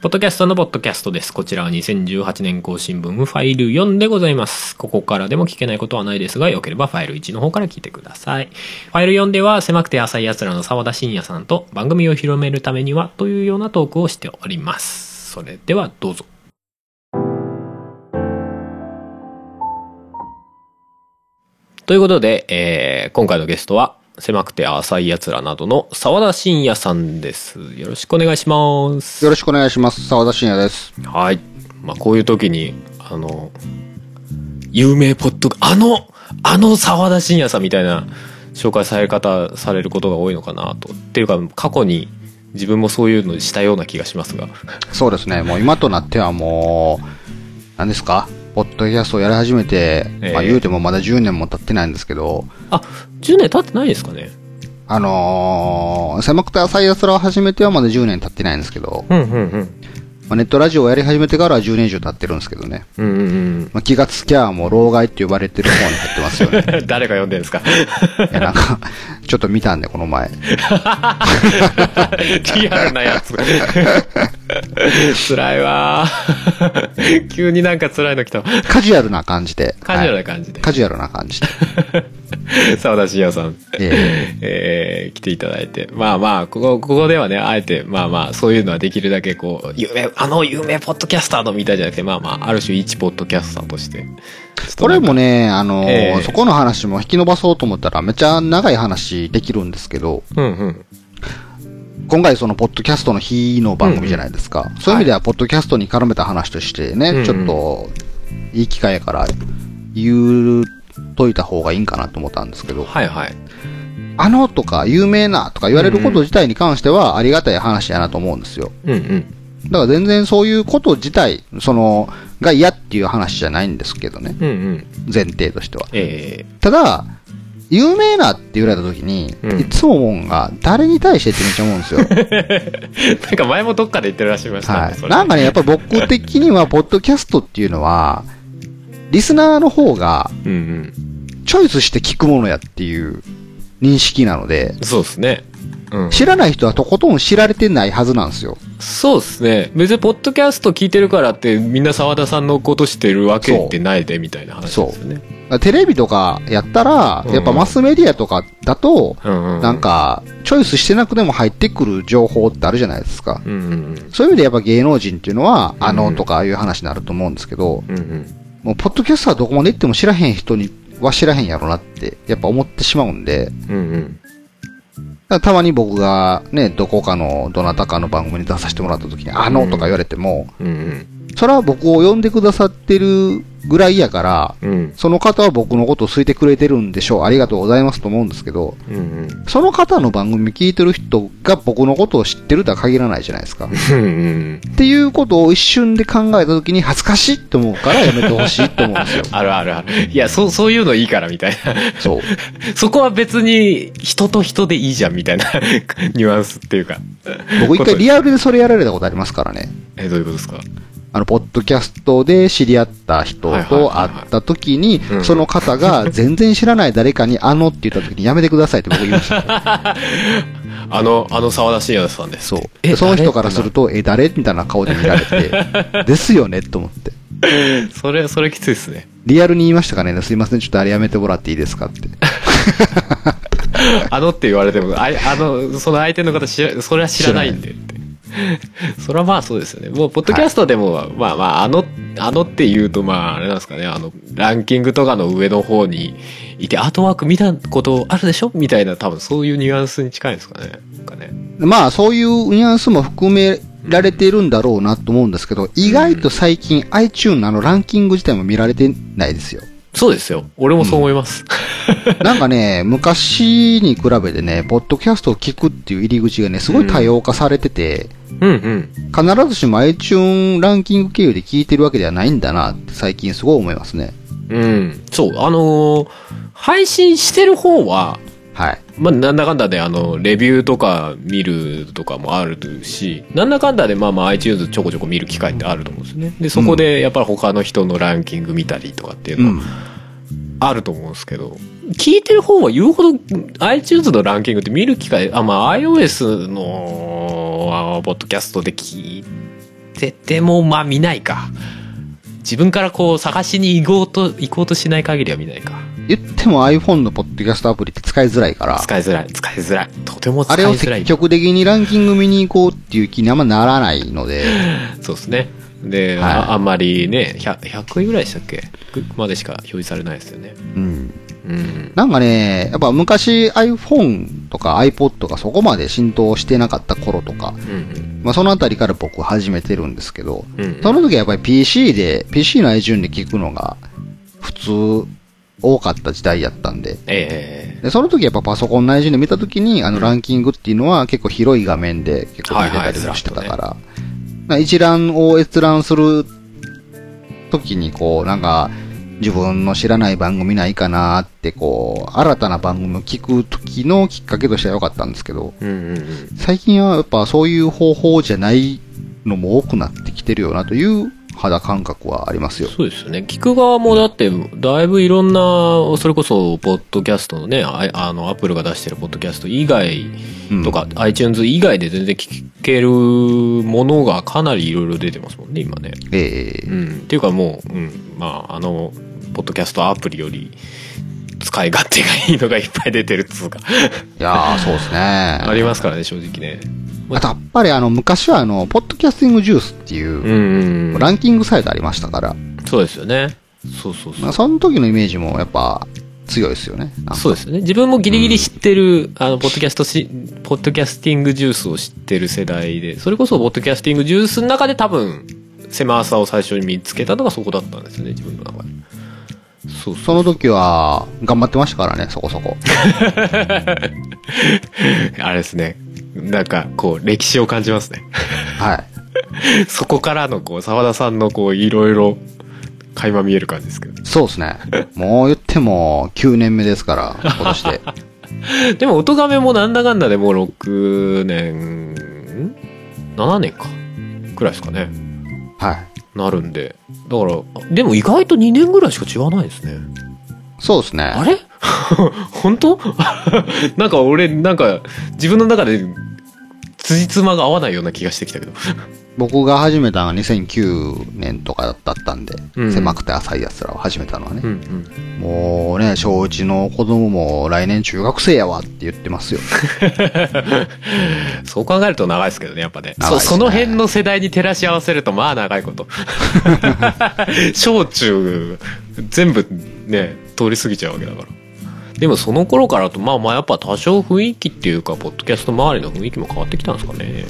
ポッドキャストのポッドキャストです。こちらは2018年更新分ファイル4でございます。ここからでも聞けないことはないですが、よければファイル1の方から聞いてください。ファイル4では狭くて浅い奴らの沢田信也さんと番組を広めるためにはというようなトークをしております。それではどうぞ。ということで、えー今回のゲストは狭くて浅い奴らなどの沢田信也さんです。よろしくお願いします。よろしくお願いします。沢田信也です。はい。まあ、こういう時に、あの、有名ポッド、あの、あの沢田信也さんみたいな紹介され方されることが多いのかなと。っていうか、過去に自分もそういうのしたような気がしますが。そうですね。もう今となってはもう、何ですか？ポッドキャストをやり始めて、ええまあ言うてもまだ10年も経ってないんですけど、あ、10年経ってないですかね？あのー、狭くて浅い奴らを始めてはまだ10年経ってないんですけど、うんうんうん。まあ、ネットラジオをやり始めてからは10年以上経ってるんですけどね。うんうんまあ、気がつきゃもう老害って呼ばれてる方に入ってますよね。うん。誰が読んでるんですか？いや、なんか、ちょっと見たんで、この前。リアルなやつ。辛いわー 急になんか辛いの来た。カジュアルな感じで。カジュアルはない感じで。カジュアルな感じで。沢田信也さん。ええー来ていただいて。まあまあ、ここ、ここではね、あえて、まあまあ、そういうのはできるだけこう、有名、あの有名ポッドキャスターのみたいじゃなくて、まあまあ、ある種一ポッドキャスターとして。これもね、あのーええそこの話も引き伸ばそうと思ったらめっちゃ長い話できるんですけど、うんうん。今回そのポッドキャストの日の番組じゃないですか。そういう意味では、ポッドキャストに絡めた話としてね、うんうんちょっと、いい機会やから、言うといた方がいいんかなと思ったんですけど、はいはい。あのとか有名なとか言われること自体に関してはありがたい話やなと思うんですよ。うんうん。だから全然そういうこと自体、その、が嫌っていう話じゃないんですけどね。うんうん。前提としては。えただ、有名なって言われた時に、うんいつも思うんが、誰に対してってめっちゃ思うんですよ。ー、なんか前もどっかで言ってるらっしゃいましたね。そはい。れなんかね、やっぱり僕的には、ポッドキャストっていうのは、リスナーの方が、うんうん。チョイスして聞くものやっていう認識なので、そうですね。うん。知らない人はとことん知られてないはずなんですよ。そうですね。別にポッドキャスト聞いてるからってみんな沢田さんのことしてるわけってないでみたいな話ですよね。テレビとかやったら、うんやっぱマスメディアとかだと。なんか、チョイスしてなくても入ってくる情報ってあるじゃないですか。そういう意味でやっぱ芸能人っていうのは、うんあのとかいう話になると思うんですけど、うん。もう、ポッドキャストはどこまで行っても知らへん人には知らへんやろなって、やっぱ思ってしまうんで、うんうん。たまに僕がね、どこかの、どなたかの番組に出させてもらった時に、あのとか言われても、うんうん。それは僕を呼んでくださってるぐらいやから、うんその方は僕のことを好いてくれてるんでしょう。ありがとうございますと思うんですけど、うんうん。その方の番組聞いてる人が僕のことを知ってるとは限らないじゃないですか。っ。ていうことを一瞬で考えた時に恥ずかしいって思うからやめてほしいと思うんですよ。あるあるある。いや、そう、そういうのいいからみたいな。そう。そこは別に人と人でいいじゃんみたいな ニュアンスっていうか。僕一回リアルでそれやられたことありますからね。え、どういうことですか？あの、ポッドキャストで知り合った人と会った時にうん、その方が 全然知らない誰かにあのって言った時にやめてくださいって僕言いました。あの、あの沢田信也さんです。そう。その人からすると、え、誰？みたいな顔で見られて、ですよねと思って。それ、それきついですね。リアルに言いましたかねすいません、ちょっとあれやめてもらっていいですかって。あのって言われても、あいあの、その相手の方知ら、それは知らないんで。それはまあそうですよね。もう、ポッドキャストでも、まあまあ、あの、あのって言うと、まあ、あれなんですかね、あの、ランキングとかの上の方にいて、アートワーク見たことあるでしょ？みたいな、多分そういうニュアンスに近いんですかね。かね。まあ、そういうニュアンスも含められてるんだろうなと思うんですけど、意外と最近 iTune のあのランキング自体も見られてないですよ。そうですよ。俺もそう思います。なんかね、昔に比べてね、ポッドキャストを聞くっていう入り口がね、すごい多様化されてて、うんうん。必ずしも iTune ランキング経由で聞いてるわけではないんだなって最近すごい思いますね。うん。そう、あのー配信してる方は、はい。まあ、なんだかんだで、あの、レビューとか見るとかもあるし、なんだかんだで、まあまあ iTunes ちょこちょこ見る機会ってあると思うんですね。で、そこで、やっぱり他の人のランキング見たりとかっていうのはあると思うんですけど、聞いてる方は言うほど iTunes のランキングって見る機会、あ、まあ iOS の、あポッドキャストで聞いててもまあ見ないか。自分からこう探しに行こうと行こうとしない限りは見ないか。言っても iPhone のポッドキャストアプリって使いづらいから、使いづらい使いづらい。とても使あれをい。づらい積極的にランキング見に行こうっていう気にあんまならないので、そうですね。で、はい。ああんまりね 100, 100位ぐらいでしたっけ？までしか表示されないですよね。うん。うん。なんかね、やっぱ昔 iPhone とか iPod がそこまで浸透してなかった頃とか、うんまあそのあたりから僕始めてるんですけど、うんうん。その時はやっぱり PC で、PC の iTunes で聞くのが普通多かった時代やったんで、えでその時やっぱパソコンの iTunes で見た時に、あのランキングっていうのは結構広い画面で結構見れたりもしてたから、まあ一覧を閲覧する時にこう、なんか、自分の知らない番組ないかなってこう、新たな番組を聞く時のきっかけとしては良かったんですけど、えうんうんうん最近はやっぱそういう方法じゃないのも多くなってきてるよなという肌感覚はありますよ。そうですよね。聞く側もだって、だいぶいろんな、それこそ、ポッドキャストのね、ああの、アップルが出してるポッドキャスト以外うんとか、iTunes 以外で全然聞けるものがかなりいろいろ出てますもんね、今ね。ええうん。っていうかもう、うん。まあ、あの、ポッドキャストアプリより、使い勝手がいいのがいっぱい出てるっつうか、いやー、そうですね。ありますからね、正直ね。あとやっぱりあの、昔はあの、ポッドキャスティングジュースっていう、うんうんうん。ランキングサイトありましたから、そうですよね。そうそうそうまあ、。その時のイメージもやっぱ強いですよね。そうですよね。自分もギリギリ知ってる、あの、ポッドキャストし、ポッドキャスティングジュースを知ってる世代で、それこそポッドキャスティングジュースの中で多分、狭さを最初に見つけたのがそこだったんですよね、自分の中で。そうその時は、頑張ってましたからね、そこそこ。あれですね。なんか、こう、歴史を感じますね。はい。そこからの、こう、沢田さんの、こう、いろいろ、垣間見える感じですけど。そうですね。もう言っても9年目ですから、今年で。でも、音亀もなんだかんだでもう6年、ん ?7 年か。くらいですかね。はい。なるんで。だから、でも意外と2年ぐらいしか違わないですね。そうですね。あれ？本当？なんか俺、なんか、自分の中で、辻褄が合わないような気がしてきたけど。僕が始めたのは2009年とかだったんで、うん狭くて浅い奴らを始めたのはねう。んうん。もうね、小1の子供も来年中学生やわって言ってますよ。そう考えると長いですけどね、やっぱね。ねそその辺の世代に照らし合わせると、まあ長いこと。小中、全部ね、通り過ぎちゃうわけだから。でもその頃からと、まあまあやっぱ多少雰囲気っていうか、ポッドキャスト周りの雰囲気も変わってきたんですかね。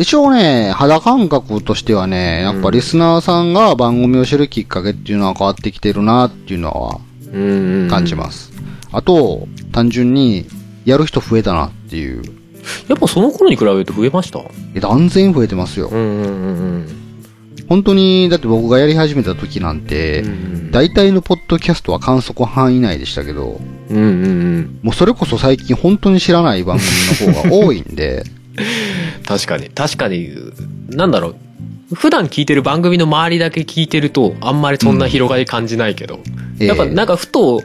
一応ね、肌感覚としてはね、やっぱリスナーさんが番組を知るきっかけっていうのは変わってきてるなっていうのはうん。感じます。あと、単純に、やる人増えたなっていう。やっぱその頃に比べると増えました？え断然増えてますよ。うんうんうん本当に、だって僕がやり始めた時なんてうん。う、ん大体のポッドキャストは観測範囲内でしたけど、うんうんうん。もうそれこそ最近本当に知らない番組の方が多いんで、確かに。確かに、なんだろう。普段聞いてる番組の周りだけ聞いてると、あんまりそんな広がり感じないけど、ええやっぱなんかふと、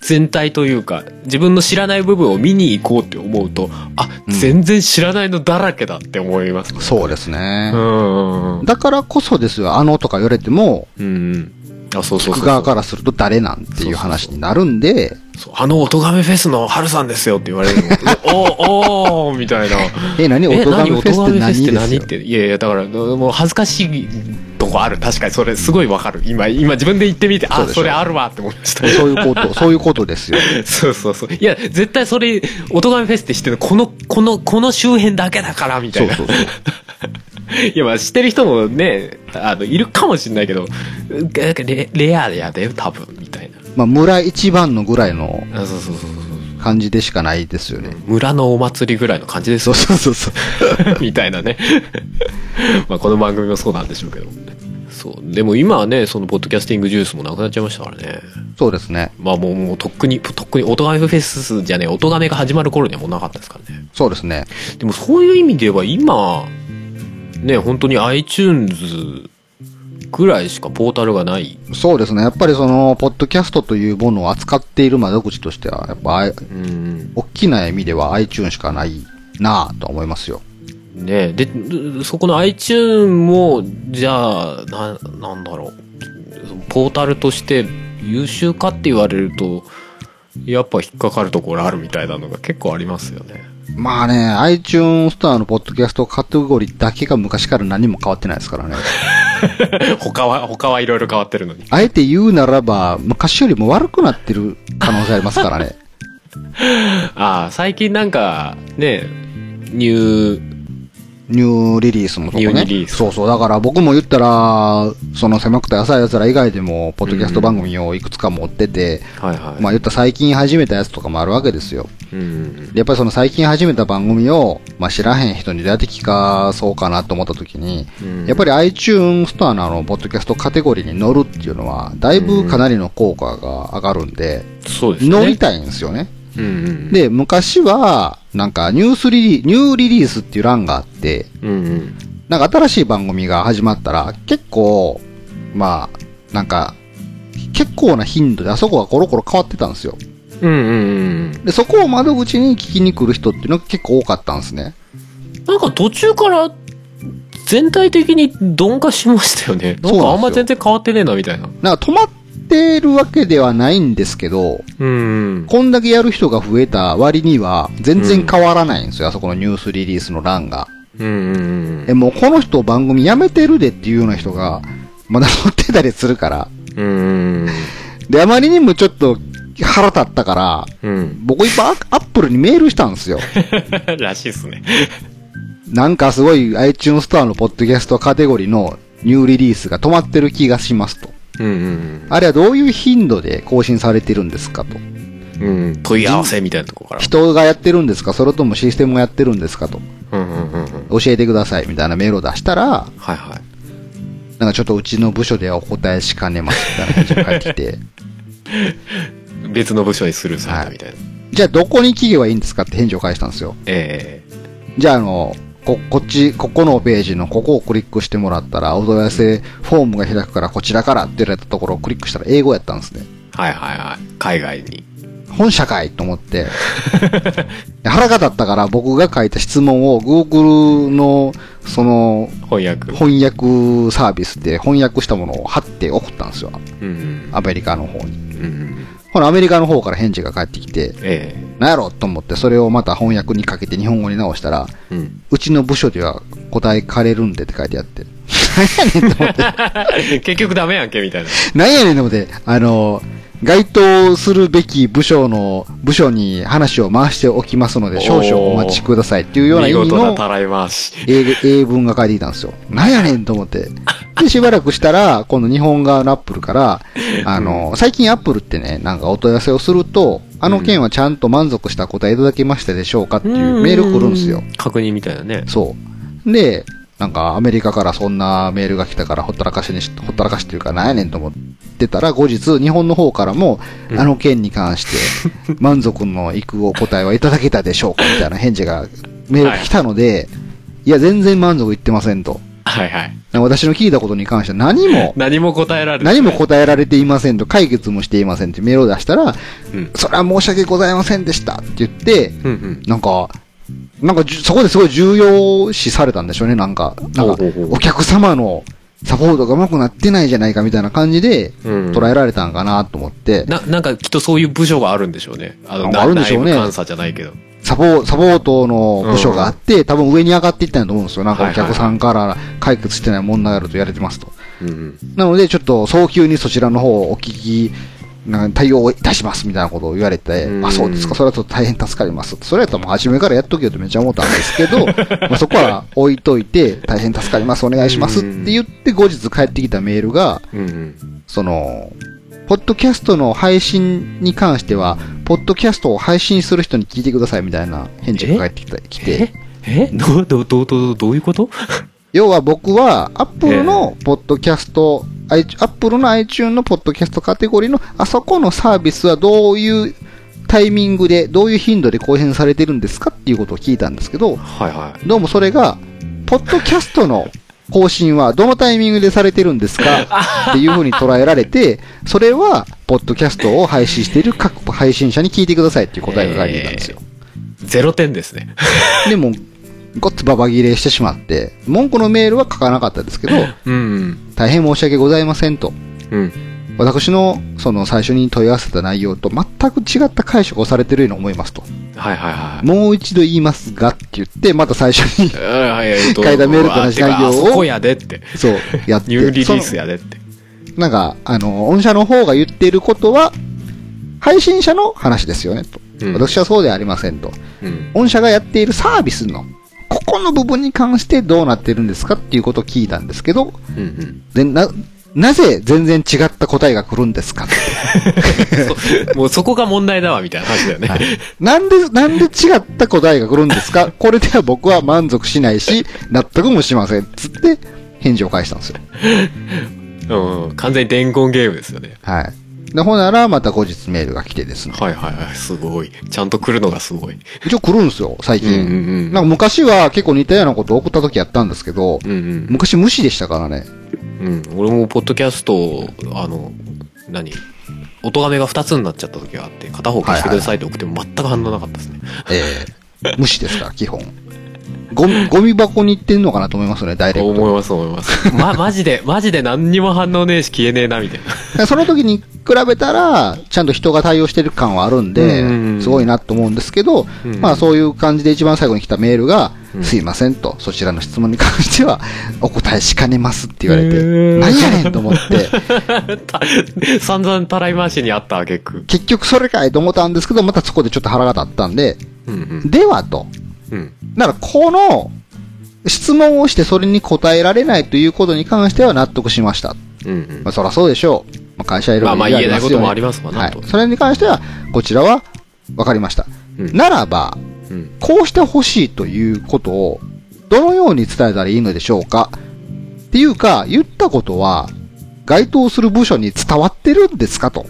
全体というか、自分の知らない部分を見に行こうって思うと、あ、うん全然知らないのだらけだって思います、ね。そうですねう。ん。だからこそですよ、あのとか言われても、うんうん。あ、そうそうそうそう。聞く側からすると誰なんていう話になるんで、そうあの、音亀フェスの春さんですよって言われるの。おーおーみたいな。え、何え、音楽何フェスって何ってですよ？何って。いやいや、だから、もう恥ずかしいとこある。確かに、それすごいわかる。今、今自分で言ってみて、あ、そうでしょそれあるわって思いました。そういうこと、そういうことですよ。そうそうそう。いや、絶対それ、音亀フェスって知ってるの、この、この、この周辺だけだから、みたいな。そうそうそう。いや、まあ、知ってる人もね、あの、いるかもしれないけど、レレレアやで、多分、みたいまあ、村一番のぐらいのそうそうそうそう。感じでしかないですよね。村のお祭りぐらいの感じですよそうそうそうそう。みたいなね。まあこの番組もそうなんでしょうけど。そう。でも今はね、そのポッドキャスティングジュースもなくなっちゃいましたからね。そうですね。まあもう、もうとっくに、とっくに、音亀フェスじゃねえ、音亀が始まる頃にはもうなかったですからね。そうですね。でもそういう意味では今、ね、本当に iTunes ぐらいしかポータルがない。そうですね。やっぱりその、ポッドキャストというものを扱っている窓口としては、やっぱ、うん。大きな意味では iTunes しかないなぁと思いますよ。ねで、そこの iTune も、じゃあ、な、なんだろう。ポータルとして優秀かって言われると、やっぱ引っかかるところあるみたいなのが結構ありますよね。まあね、iTunes ストアのポッドキャストカテゴリーだけが昔から何も変わってないですからね。他は、他はいろいろ変わってるのに。あえて言うならば、昔よりも悪くなってる可能性ありますからね。ああ、最近なんか、ね、ニュー、ニューリリースのとこね。ニューリリースそうそう。だから僕も言ったら、その狭くて浅い奴ら以外でも、ポッドキャスト番組をいくつか持ってて、はいはい。まあ言ったら最近始めたやつとかもあるわけですよ。うん。でやっぱりその最近始めた番組を、まあ知らへん人にどうやって聞かそうかなと思った時に、うんやっぱり iTunes ストアのあの、ポッドキャストカテゴリーに乗るっていうのは、だいぶかなりの効果が上がるんで、そうですね。乗りたいんですよね。うんうん。で、昔は、なんかニュースリリー、ニューリリースっていう欄があって、うんうん。なんか新しい番組が始まったら、結構、まあ、なんか、結構な頻度であそこがコロコロ変わってたんですよ。うんうんうん。で、そこを窓口に聞きに来る人っていうのが結構多かったんですね。なんか途中から、全体的に鈍化しましたよね。なんかあんま全然変わってねえな、みたいな。なんか止まってるわけではないんですけど、うん。こんだけやる人が増えた割には、全然変わらないんですよ、あそこのニュースリリースの欄が。うんうんえ、もうこの人番組やめてるでっていうような人が、まだ載ってたりするから。うん。うん。で、あまりにもちょっと腹立ったから、うん。僕今アップルにメールしたんですよ。らしいっすね。なんかすごい iTunes ストアのポッドキャストカテゴリーのニューリリースが止まってる気がしますと。うんうんあれはどういう頻度で更新されてるんですかと。うん。うん。問い合わせみたいなとこから。人がやってるんですかそれともシステムがやってるんですかと。うんうんうんうん。教えてくださいみたいなメールを出したら、はいはい。なんかちょっとうちの部署ではお答えしかねますみたいな返事が返ってきて、別の部署にスルーさみたいな。じゃあどこに聞けばいいんですかって返事を返したんですよ。えじゃああの、こ、こっち、ここのページのここをクリックしてもらったら、お問い合わせフォームが開くからこちらからって言われたところをクリックしたら英語やったんですね。えはいはいはい。海外に。本社かいと思って。腹が立ったから僕が書いた質問を Google のその翻訳。翻訳サービスで翻訳したものを貼って送ったんですよ。うんうん。アメリカの方に。うんうん。ほらアメリカの方から返事が返ってきて、えなんやろと思ってそれをまた翻訳にかけて日本語に直したら、えうん。うちの部署では答えかれるんでって書いてあって。なんやねんと思って。結局ダメやんけ、みたいな。なんやねんと思って、あの、該当するべき部署の、部署に話を回しておきますので、少々お待ちくださいっていうような意味のたらい回し。英英文が書いてきたんですよ。なんやねんと思って。で、しばらくしたら、今度日本側のアップルから、あの、最近アップルってね、なんかお問い合わせをすると、あの件はちゃんと満足した答えいただけましたでしょうかっていうメール来るんですよ。確認みたいなね。そう。で、なんかアメリカからそんなメールが来たからほったらかしにし、ほったらかしっていうかなんやねんと思ってたら後日日本の方からも、あの件に関して 満足のいくお答えはいただけたでしょうかみたいな返事がメールが来たので、い、や全然満足いってませんと。はいはい。私の聞いたことに関しては何も、何も答えられ何も答えられていませんと、解決もしていませんってメールを出したら、うん。それは申し訳ございませんでしたって言って、うんうん。なんか、なんかそこですごい重要視されたんでしょうね、なんか。なんかお客様のサポートが上手くなってないじゃないかみたいな感じで、うん捉えられたんかなと思って、な、なんかきっとそういう部署があるんでしょうね。あの、ああるんでしょうね監査じゃないけど。サポ、サポートの部署があって、多分上に上がっていったんだと思うんですよ。なんかお客さんから解決してない問題があると言われてますと。うんうん。なので、ちょっと早急にそちらの方をお聞き、なんか対応いたしますみたいなことを言われてう、んあ、そうですか、それはちょっと大変助かります。それやったらもう初めからやっとけよってめっちゃ思ったんですけど、まあそこは置いといて、大変助かります、お願いしますって言って後日帰ってきたメールが、うんうん。その、ポッドキャストの配信に関しては、ポッドキャストを配信する人に聞いてくださいみたいな返事が返ってきたきて、え？どう、どう、どう、どう、どういうこと？要は僕は、アップルのポッドキャスト、アップルの iTunes のポッドキャストカテゴリーの、あそこのサービスはどういうタイミングで、どういう頻度で更新されてるんですかっていうことを聞いたんですけど、はいはい。どうもそれが、ポッドキャストの更新はどのタイミングでされてるんですか？っていうふうに捉えられて、それは、ポッドキャストを配信している各配信者に聞いてくださいっていう答えが書いていたんですよ。ゼロ点ですね。でも、ごっつババ切れしてしまって、文句のメールは書かなかったですけど、うん。大変申し訳ございませんと。うん。私の、その最初に問い合わせた内容と全く違った解釈をされてるように思いますと。はいはいはい。もう一度言いますがって言って、また最初に、書いたメールと 同じ内容をそこやでって。そう、やって。ニューリリーそスやでって。のなんか、あの、御社の方が言っていることは、配信者の話ですよね、と。うん私はそうではありませんと。うん。御社がやっているサービスの、ここの部分に関してどうなってるんですかっていうことを聞いたんですけど、うんうん。でな、なぜ全然違った答えが来るんですか？そもうそこが問題だわ、みたいな話だよね。なんで、なんで違った答えが来るんですか？これでは僕は満足しないし、納得もしません。つって、返事を返したんですよ。うん。完全に伝言ゲームですよね。はい。で、ほんなら、また後日メールが来てですね。はいはいはい。すごい。ちゃんと来るのがすごい。一応来るんですよ、最近。うんうんうんなんか昔は結構似たようなことを送った時やったんですけど、うんうん。昔無視でしたからね。うん。俺もポッドキャスト、あの、何？音がめが2つになっちゃった時があって、片方消してくださいって送っても全く反応なかったですね。ええ無視ですから、基本。ゴミ、ゴミ箱に行ってんのかなと思いますね、ダイレクト。思います思います。ま、マジで、マジで何にも反応ねえし消えねえな、みたいな。で その時に比べたら、ちゃんと人が対応してる感はあるんうんうんうで、んすごいなと思うんですけど、うんまあそういう感じで一番最後に来たメールが、うんすいませんと、そちらの質問に関しては、お答えしかねますって言われて、何やねんと思って、た散々たらい回しにあった挙句。結局それかいと思ったんですけど、またそこでちょっと腹が立ったんで、うんではと。うん。うん。だからこの、質問をしてそれに答えられないということに関しては納得しました。うんうんまあ、そらそうでしょう。まあ、会社いろいろまあ言えないこともありますわなと。はいそれに関しては、こちらは分かりました。うんならば、うん。こうしてほしいということを、どのように伝えたらいいのでしょうか？っていうか、言ったことは、該当する部署に伝わってるんですかと。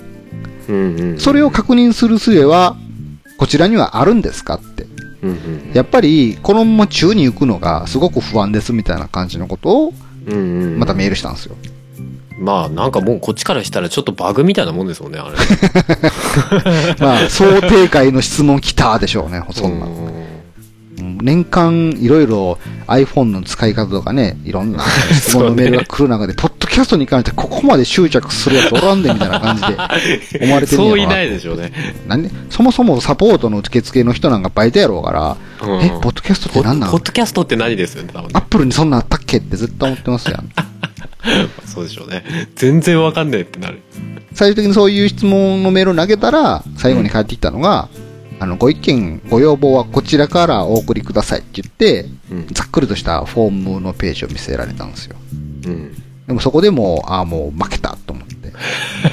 うんうん。それを確認する術は、こちらにはあるんですかって。うんうん。やっぱり、このまま宙に行くのがすごく不安ですみたいな感じのことを。またメールしたんですよ。まあなんかもうこっちからしたらちょっとバグみたいなもんですもんね、あれ。まあ、想定外の質問来たでしょうね、そんな。うんうん年間いろいろ iPhone の使い方とかね、いろんな質問のメールが来る中で、ポキャストに関してここまで執着するやつおらんでみたいな感じで思われてるんやろそういないでしょうね。なんで、そもそもサポートの受付の人なんかバイトやろうから、うんえ、ポッドキャストって何なの？ポッドキャストって何です？よね、多分アップルにそんなんあったっけって絶対思ってますやん。そうでしょうね。全然わかんねえってなる。最終的にそういう質問のメールを投げたら、最後に返ってきたのが、あの、ご意見、ご要望はこちらからお送りくださいって言って、うん。ざっくりとしたフォームのページを見せられたんですよ。うん。でもそこでもう、ああ、もう負けたと思って。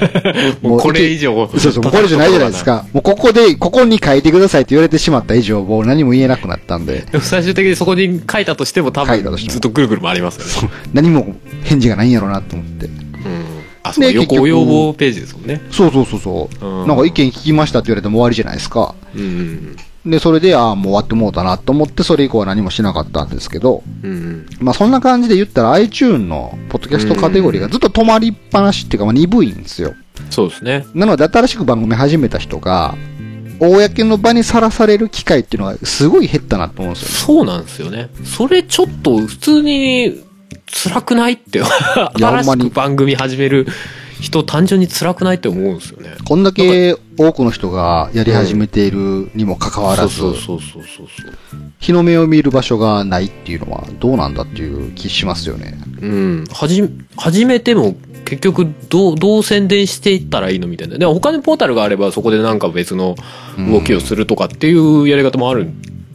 もうこれ以上。そうそう、これ以上ないじゃないです。か。もうここで、ここに書いてくださいって言われてしまった以上、もう何も言えなくなったんで、最終的にそこに書いたとしても多分ずっとぐるぐる回りますよね。何も返事がないんやろうなと思って。うん。あ、そう、で結局ご要望ページですもんね。そうそうそうそう。うんなんか意見聞きましたって言われても終わりじゃないですか。うん。で、それで、ああ、もう終わってもうたなと思って、それ以降は何もしなかったんですけど。まあそんな感じで言ったら iTune のポッドキャストカテゴリーがずっと止まりっぱなしっていうか、まあ鈍いんですよ。そうですね。なので新しく番組始めた人が、公の場にさらされる機会っていうのがすごい減ったなと思うんですよ。そうなんですよね。それちょっと普通に辛くないって。新しく番組始める人単純に辛くないって思うんですよね。こんだけ多くの人がやり始めているにもかかわらず、日の目を見る場所がないっていうのはどうなんだっていう気しますよね。うん。はじ、始めても結局どう、どう宣伝していったらいいのみたいな。でも他にポータルがあればそこでなんか別の動きをするとかっていうやり方もある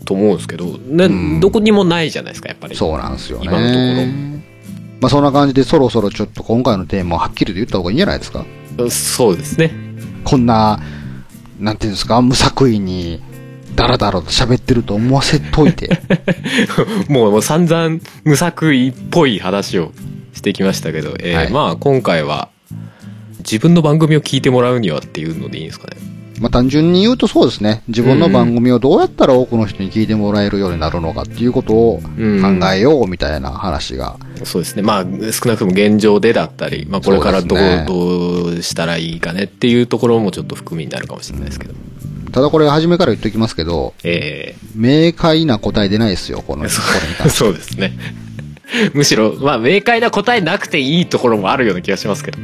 と思うんですけど、ね、んどこにもないじゃないですか、やっぱり。そうなんですよね。今のところまあそんな感じでそろそろちょっと今回のテーマをはっきりと言った方がいいんじゃないですか。そうですね。こんな、なんていうんですか、無作為に、ダラダラと喋ってると思わせといて。もうもう散々無作為っぽい話をしてきましたけど、えーはいまあ今回は自分の番組を聞いてもらうにはっていうのでいいんですかね。まあ単純に言うとそうですね。自分の番組をどうやったら多くの人に聞いてもらえるようになるのかっていうことをうん考えようみたいな話が。そうですね。まあ少なくとも現状でだったり、まあこれからどうねどうしたらいいかねっていうところもちょっと含みになるかもしれないですけど。ただこれ初めから言っておきますけど、え明快な答え出ないですよ、この、これに関して。そうですね。むしろ、まあ、明快な答えなくていいところもあるような気がしますけど。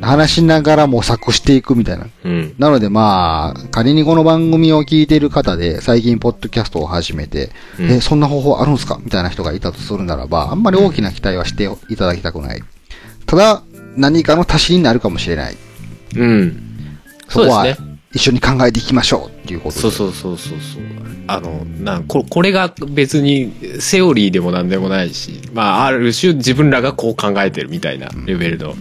話しながら模索していくみたいな。うん。なのでまあ、仮にこの番組を聞いている方で、最近ポッドキャストを始めて、うんえ、そんな方法あるんすかみたいな人がいたとするならば、あんまり大きな期待はしていただきたくない。ただ、何かの足しになるかもしれない。うん。そこはそうですね。一緒に考えていきましょうっていうことで。そうそうそうそうそう。あの、なんここれが別にセオリーでもなんでもないし、まあ、ある種自分らがこう考えてるみたいなレベルの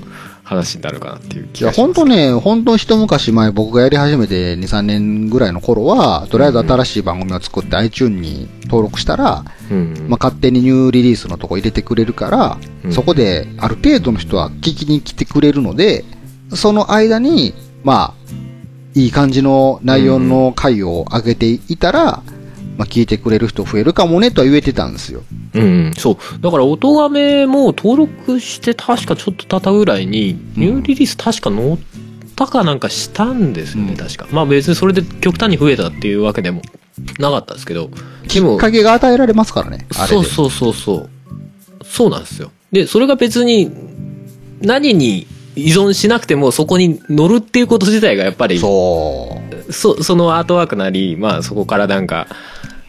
話になるかなっていういや、気がします。本当ね、本当一昔前僕がやり始めて2、3年ぐらいの頃は、とりあえず新しい番組を作って iTunes に登録したら、うん。まあ、勝手にニューリリースのとこ入れてくれるから、うんそこである程度の人は聞きに来てくれるので、その間に、まあ、いい感じの内容の回を上げていたら、まあ、聞いてくれる人増えるかもねとは言えてたんですよ。うん、そう。だから、音がめも登録して確かちょっと経ったぐらいに、ニューリリース確か載ったかなんかしたんですよね、うん確か。まあ別にそれで極端に増えたっていうわけでもなかったですけど。できっも、かけが与えられますからね。そうそうそうそう。そうなんですよ。で、それが別に何に依存しなくてもそこに乗るっていうこと自体がやっぱり、そう。そそのアートワークなり、まあそこからなんか、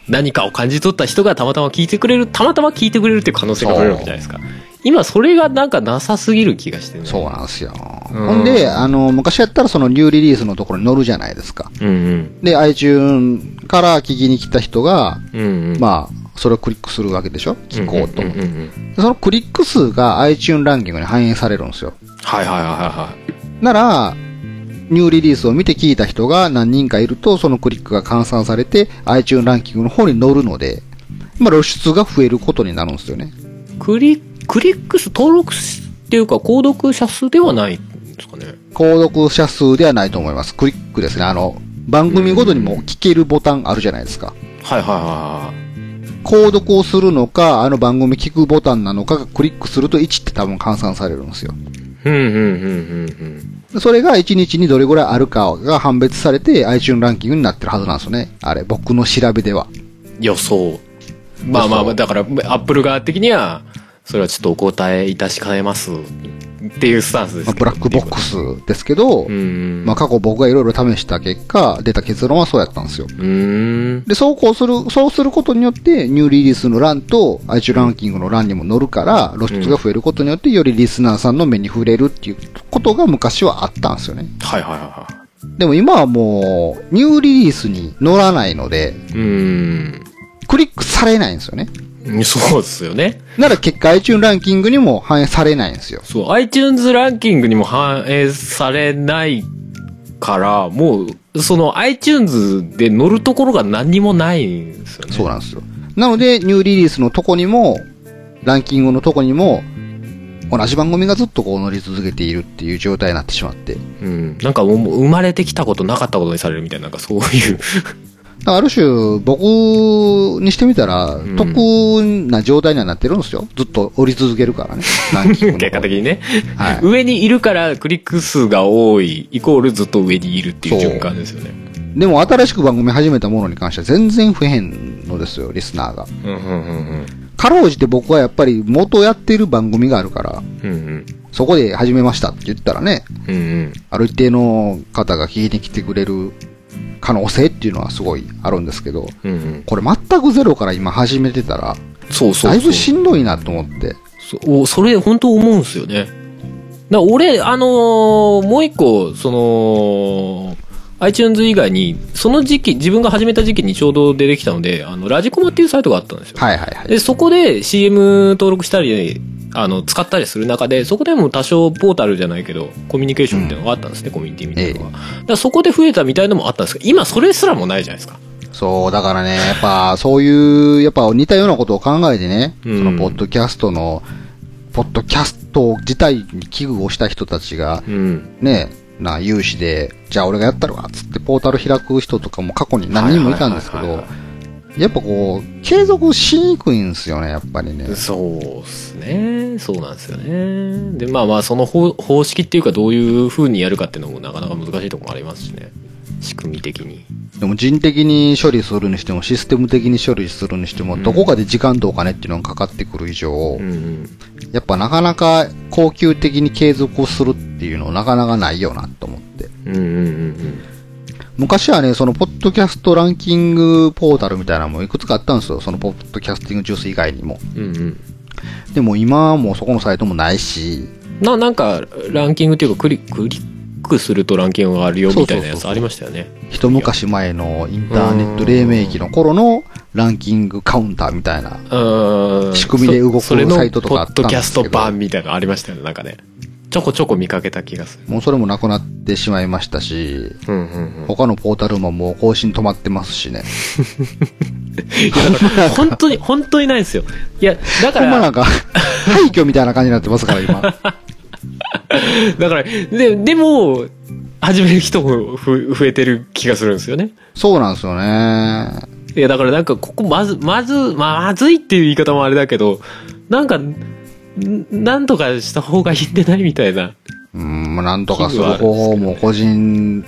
何かを感じ取った人がたまたま聞いてくれる、たまたま聞いてくれるっていう可能性が増えるわけじゃないですか。今それがなんかなさすぎる気がしてね。そうなんですよ。うんほんで、あの、昔やったらそのニューリリースのところに載るじゃないですか。うんうん。で、iTunes から聞きに来た人が、うんうん。まあ、それをクリックするわけでしょ？聞こうと。んんんうんでそのクリック数が iTunes ランキングに反映されるんですよ。はいはいはいはい。なら、ニューリリースを見て聞いた人が何人かいると、そのクリックが換算されて iTunes ランキングの方に乗るので、まあ露出が増えることになるんですよね。クリクリック数登録っていうか購読者数ではないんですかね。購読者数ではないと思います。クリックですね。あの、番組ごとにも聞けるボタンあるじゃないですか。はいはいは購読をするのか、あの番組聞くボタンなのかがクリックすると1って多分換算されるんですよ。うんうんうんうんうん。それが1日にどれぐらいあるかが判別されて iTunes ランキングになってるはずなんですよね。あれ、僕の調べでは。予想。まあまあまあ、だから、アップル側的には、それはちょっとお答えいたしかねますっていうスタンスですまあ、ブラックボックスですけど、うん。まあ過去僕がいろいろ試した結果、出た結論はそうやったんですよ。で、そうこうする、そうすることによって、ニューリリースの欄と iTunes ランキングの欄にも載るから、露出が増えることによって、よりリスナーさんの目に触れるっていうことが昔はあったんですよね。はいはいはいはでも今はもう、ニューリリースに載らないので。クリックされないんですよね。そうですよね。なら結果 iTunes ランキングにも反映されないんですよ。そう、iTunes ランキングにも反映されないから、もう、その iTunes で乗るところが何にもないんですよね。そうなんですよ。なので、ニューリリースのとこにも、ランキングのとこにも、同じ番組がずっとこう乗り続けているっていう状態になってしまって。うん。なんかもう生まれてきたことなかったことにされるみたいな、なんかそういう。ある種、僕にしてみたら、ん得な状態にはなってるんですよ。ずっと降り続けるからね。結果的にね。はい上にいるからクリック数が多い、イコールずっと上にいるっていう循環ですよね。でも新しく番組始めたものに関しては全然増えへんのですよ、リスナーが。うんうんうんかろうじて僕はやっぱり元やってる番組があるから、うん。うんうん。そこで始めましたって言ったらね、うんうん。ある一定の方が聞いてきてくれる可能性っていうのはすごいあるんですけど、うんうん。これ全くゼロから今始めてたら、そうそうそう。だいぶしんどいなと思って。そおそれ本当思うんですよね。だ俺、あのーもう一個、その、iTunes 以外に、その時期、自分が始めた時期にちょうど出てきたので、あの、ラジコマっていうサイトがあったんですよ。はいはいはい。で、そこで CM 登録したり、あの、使ったりする中で、そこでも多少ポータルじゃないけど、コミュニケーションみたいなのがあったんですね、コミュニティみたいなのが。だからそこで増えたみたいなのもあったんですけど、今それすらもないじゃないですか。そう、だからね、やっぱそういう、やっぱ似たようなことを考えてね、うんそのポッドキャストの、ポッドキャスト自体に危惧をした人たちが、うん。ね、な、有志で、じゃあ俺がやったるわ、つってポータル開く人とかも過去に何人もいたんですけどやっぱこう、継続しにくいんですよね、やっぱりね。そうっすね。そうなんですよね。で、まあまあ、その方方式っていうか、どういう風にやるかっていうのもなかなか難しいところもありますしね。仕組み的に。でも人的に処理するにしても、システム的に処理するにしても、うんどこかで時間とお金っていうのがかかってくる以上、うんうん。やっぱなかなか高級的に継続するっていうのなかなかないよなと思って。うんうんうん昔はね、そのポッドキャストランキングポータルみたいなのもいくつかあったんですよ。そのポッドキャスティングジュース以外にも。うん。でも今はもうそこのサイトもないし、な、なんか、ランキングっていうか、クリククするとランキングがあるよみたいなやつありましたよね。一昔前のインターネット黎明期の頃のランキングカウンターみたいな。うん。仕組みで動くサイトとかあったんですけどポッドキャスト版みたいなのありましたよね、なんかね。ちょこちょこ見かけた気がする。もうそれもなくなってしまいましたし、うんうんうん。他のポータルももう更新止まってますしね。いや、だから、本当に、本当にないんですよ。いや、だから、ほんまなんか、廃墟みたいな感じになってますから、今。だから、で、でも、始める人もふ増えてる気がするんですよね。そうなんですよね。いや、だからなんか、ここまず、まず、まずいっていう言い方もあれだけど、なんか、んなんとかした方がいいんでないみたいな。うん、まあなんとかする方法も個人、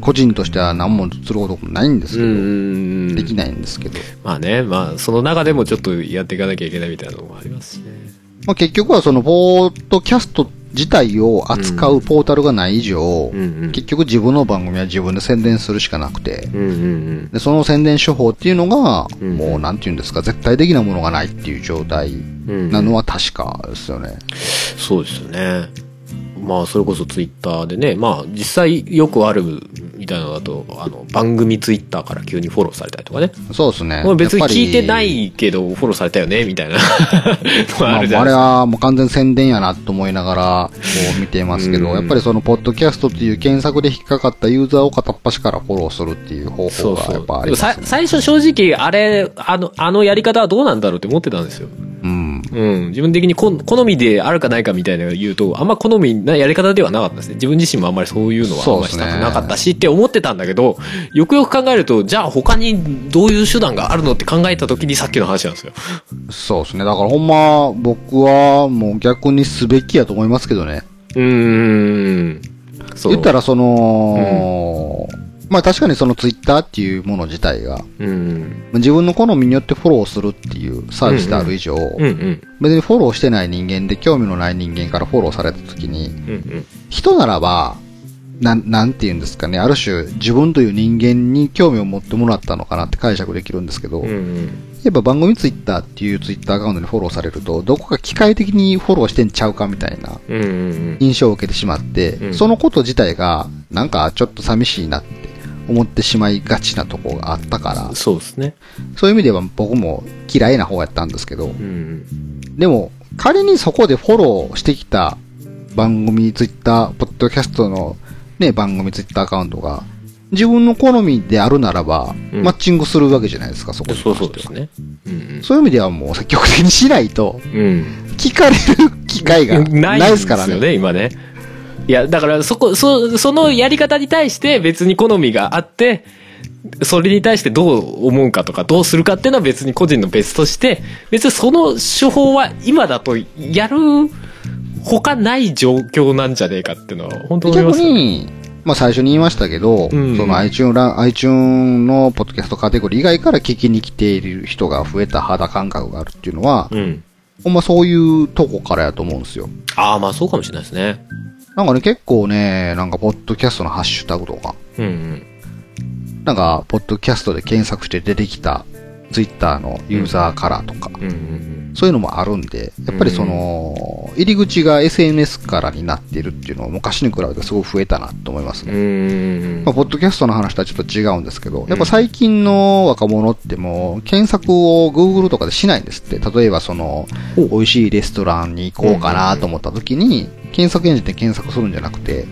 個人としては何もすることもないんですけど、んできないんですけど。まあね、まあ、その中でもちょっとやっていかなきゃいけないみたいなのもありますしね。まあ結局はそのポードキャスト自体を扱うポータルがない以上、うんうん。結局自分の番組は自分で宣伝するしかなくて、うんうんで、その宣伝手法っていうのが、うんもうなんていうんですか、絶対的なものがないっていう状態うん。うんなのは確かですよね。そうですよね。まあ、それこそツイッターでね、まあ、実際よくあるみたいなのだと、あの、番組ツイッターから急にフォローされたりとかね。そうですね。まあ別に聞いてないけど、フォローされたよね、みたいな あ、ああれ。はもう完全宣伝やなと思いながら、こう見ていますけど、うんやっぱりその、ポッドキャストっていう検索で引っかかったユーザーを片っ端からフォローするっていう方そうそ法がやっぱあう。ります、さね。最初正直、あれ、あの、あのやり方はどうなんだろうって思ってたんですよ。うん。うん。自分的にこ好みであるかないかみたいなのを言うと、あんま好みなやり方ではなかったですね。自分自身もあんまりそういうのはあんまりしたくなかったしって思ってたんだけど、よくよく考えると、じゃあ他にどういう手段があるのって考えた時にさっきの話なんですよ。そうですね。だからほんま、僕はもう逆にすべきやと思いますけどね。うーん。そう。言ったらその、まあ確かにそのツイッターっていうもの自体が、うん。自分の好みによってフォローするっていうサービスである以上、うんうん。別にフォローしてない人間で興味のない人間からフォローされた時に、うんうん。人ならば、なん、なんて言うんですかね、ある種自分という人間に興味を持ってもらったのかなって解釈できるんですけど、うんうん。やっぱ番組ツイッターっていうツイッターアカウントにフォローされると、どこか機械的にフォローしてんちゃうかみたいなうんうん印象を受けてしまって、うんそのこと自体が、なんかちょっと寂しいなって思ってしまいがちなところがあったからうん。、そうですね。そういう意味では僕も嫌いな方やったんですけど、うんうん。でも、仮にそこでフォローしてきた番組、ツイッター、ポッドキャストのね、番組、ツイッターアカウントが、自分の好みであるならば、うんマッチングするわけじゃないですか、そこにそうそうですね。うんそういう意味ではもう積極的にしないと、うん。うん。聞かれる機会がないですからね。よね、今ね。いや、だから、そこ、そ、そのやり方に対して別に好みがあって、それに対してどう思うかとか、どうするかっていうのは別に個人の別として、別にその手法は今だとやる他ない状況なんじゃねえかっていうのは本当思いま逆すよね。に、まあ最初に言いましたけど、うんその iTunes ラ、iTunes のポッドキャストカテゴリー以外から聞きに来ている人が増えた肌感覚があるっていうのは、うん。ほんまそういうとこからやと思うんですよ。ああ、まあそうかもしれないですね。なんかね、結構ね、なんか、ポッドキャストのハッシュタグとか、うんうん。なんか、ポッドキャストで検索して出てきた、ツイッターのユーザーカラーとか、うんうんそういうのもあるんで、やっぱりその、入り口が SNS からになっているっていうのは昔に比べてすごい増えたなと思いますうん。うね。んまあ、ポッドキャストの話とはちょっと違うんですけど、やっぱ最近の若者ってもう、検索を Google とかでしないんですって。例えばその、美味しいレストランに行こうかなと思った時に、検索エンジンで検索するんじゃなくて、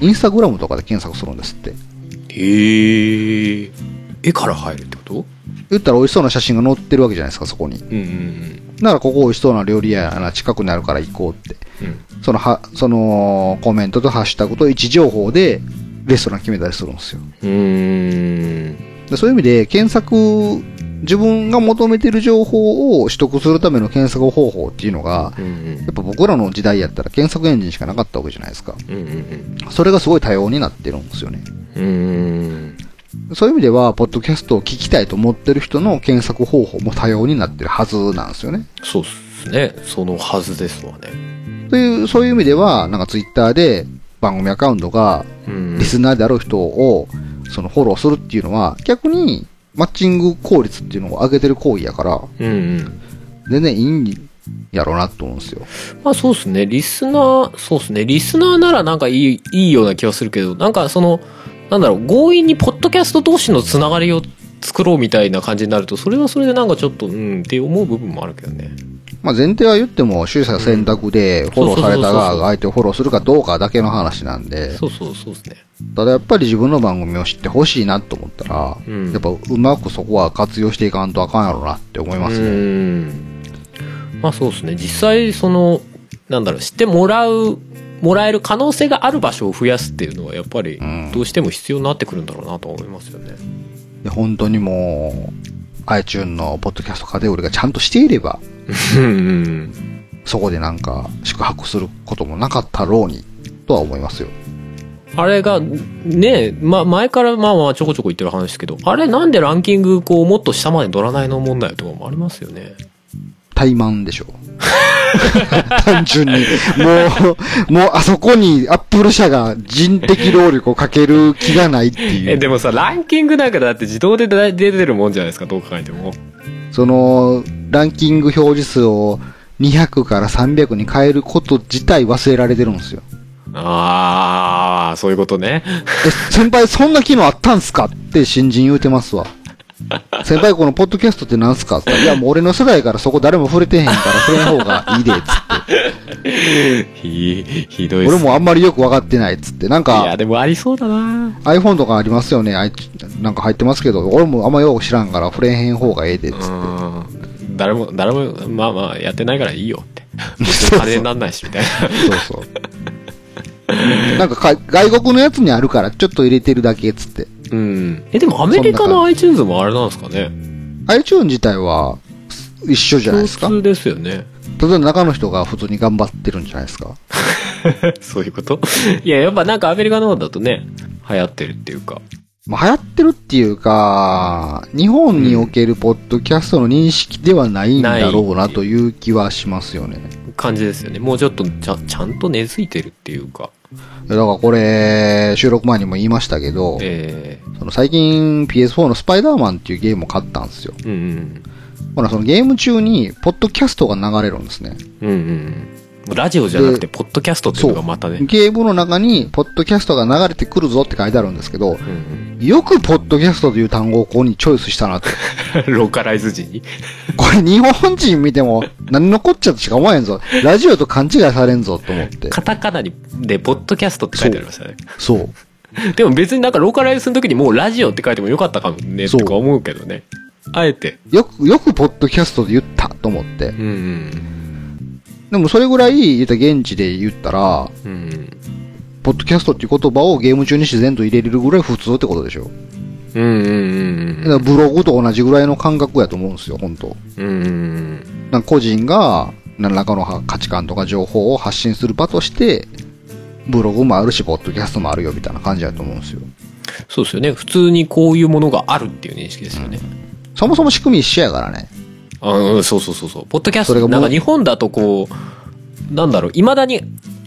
インスタグラムとかで検索するんですって。へえ。絵から入るってこと？言ったら美味しそうな写真が載ってるわけじゃないですか、そこに。うんうんだからここ美味しそうな料理屋やな、近くにあるから行こうって。うん。そのは、そのコメントとハッシュタグと位置情報でレストラン決めたりするんですよ。うん。そういう意味で検索自分が求めてる情報を取得するための検索方法っていうのが、うんうんやっぱ僕らの時代やったら検索エンジンしかなかったわけじゃないですか。うんうんそれがすごい多様になってるんですよね。うんうんそういう意味では、ポッドキャストを聞きたいと思ってる人の検索方法も多様になってるはずなんですよね。そうっすねそのはずですわねという、そういう意味では、なんかツイッターで番組アカウントがうんリスナーである人を、そのフォローするっていうのは、逆にマッチング効率っていうのを上げてる行為やから、うんうん全然いいんやろうなと思うんですよ。まあそうっすね。リスナー、そうっすね。リスナーならなんかいい、いいような気はするけど、なんかその、なんだろう、強引にポッドキャスト同士のつながりを作ろうみたいな感じになると、それはそれでなんかちょっと、うんって思う部分もあるけどね。まあ前提は言っても、取捨選択でフォローされた側が相手をフォローするかどうかだけの話なんで、そうそうそうですね。ただやっぱり自分の番組を知ってほしいなと思ったら、うんやっぱうまくそこは活用していかんとあかんやろうなって思いますうね。ん。まあそうですね。実際、その、なんだろう、知ってもらう、もらえる可能性がある場所を増やすっていうのは、やっぱりうん、どうしても必要になってくるんだろうなと思いますよね。で本当にもう、iTune のポッドキャストカテゴリーがちゃんとしていれば、うんうん。そこでなんか宿泊することもなかったろうに、とは思いますよ。あれが、ねま、前からまあまあちょこちょこ言ってる話ですけど、あれなんでランキングこうもっと下まで乗らないの問題とかもありますよね。怠慢でしょ。単純に。もう、もうあそこにアップル社が人的労力をかける気がないっていえ、う。でもさ、ランキングなんかだって自動で出出てるもんじゃないですか、どう考えても。その、ランキング表示数を200から300に変えること自体忘れられてるんですよ。あー、そういうことね。え、先輩そんな機能あったんすか？って新人言うてますわ。先輩このポッドキャストってなんすか？っていやもう俺の世代からそこ誰も触れてへんから触れん方がいいで、つって。ひ、ひどい俺もあんまりよくわかってない、つって。なんいや、か、でもありそうだな iPhone とかありますよね。なんか入ってますけど、俺もあんまよく知らんから触れへん方がええで、つって。うん。誰も、誰も、まあまあ、やってないからいいよって。そう金になんないし、みたいな。そうそう。なんかか外国のやつにあるからちょっと入れてるだけ、つって。うん。え、でもアメリカの iTunes もあれなんですかね？iTune 自体は一緒じゃないですか？共通ですよね。例えば中の人が普通に頑張ってるんじゃないですか？そういうこと？いや、やっぱなんかアメリカの方だとね、流行ってるっていうか。まあ、流行ってるっていうか、日本におけるポッドキャストの認識ではないんだろうなという気はしますよね。感じですよね。もうちょっとちゃちゃんと根付いてるっていうか。だからこれ、収録前にも言いましたけど、えその最近 PS4 のスパイダーマンっていうゲームを買ったんですよ。えうんほら、そのゲーム中に、ポッドキャストが流れるんですね。うん。うんうん。ラジオじゃなくて、ポッドキャストっていうのがまたね。ゲームの中に、ポッドキャストが流れてくるぞって書いてあるんですけど、うんよくポッドキャストという単語をここにチョイスしたなと。うん。ローカライズ時に？これ日本人見ても何のこっちゃとしか思えんぞ。ラジオと勘違いされんぞと思って。カタカナに、で、ポッドキャストって書いてありましたね。そう。でも別になんかローカライズするときにもうラジオって書いてもよかったかもね、そうとか思うけどね。あえて。よく、よくポッドキャストで言ったと思って。うんうん。でもそれぐらい、言ったら現地で言ったら、うん。ポッドキャストっていう言葉をゲーム中に自然と入れれるぐらい普通ってことでしょ。うんうんだからブログと同じぐらいの感覚やと思うんですよ、本当うん。うんうん。なんか個人が何らかの価値観とか情報を発信する場として、ブログもあるし、ポッドキャストもあるよみたいな感じだと思うんですよ。そうですよね。普通にこういうものがあるっていう認識ですよね。そもそも仕組み一緒やからね。あうん、そうそうそうそう。ポッドキャスト、なんか日本だとこう、なんだろう、未だに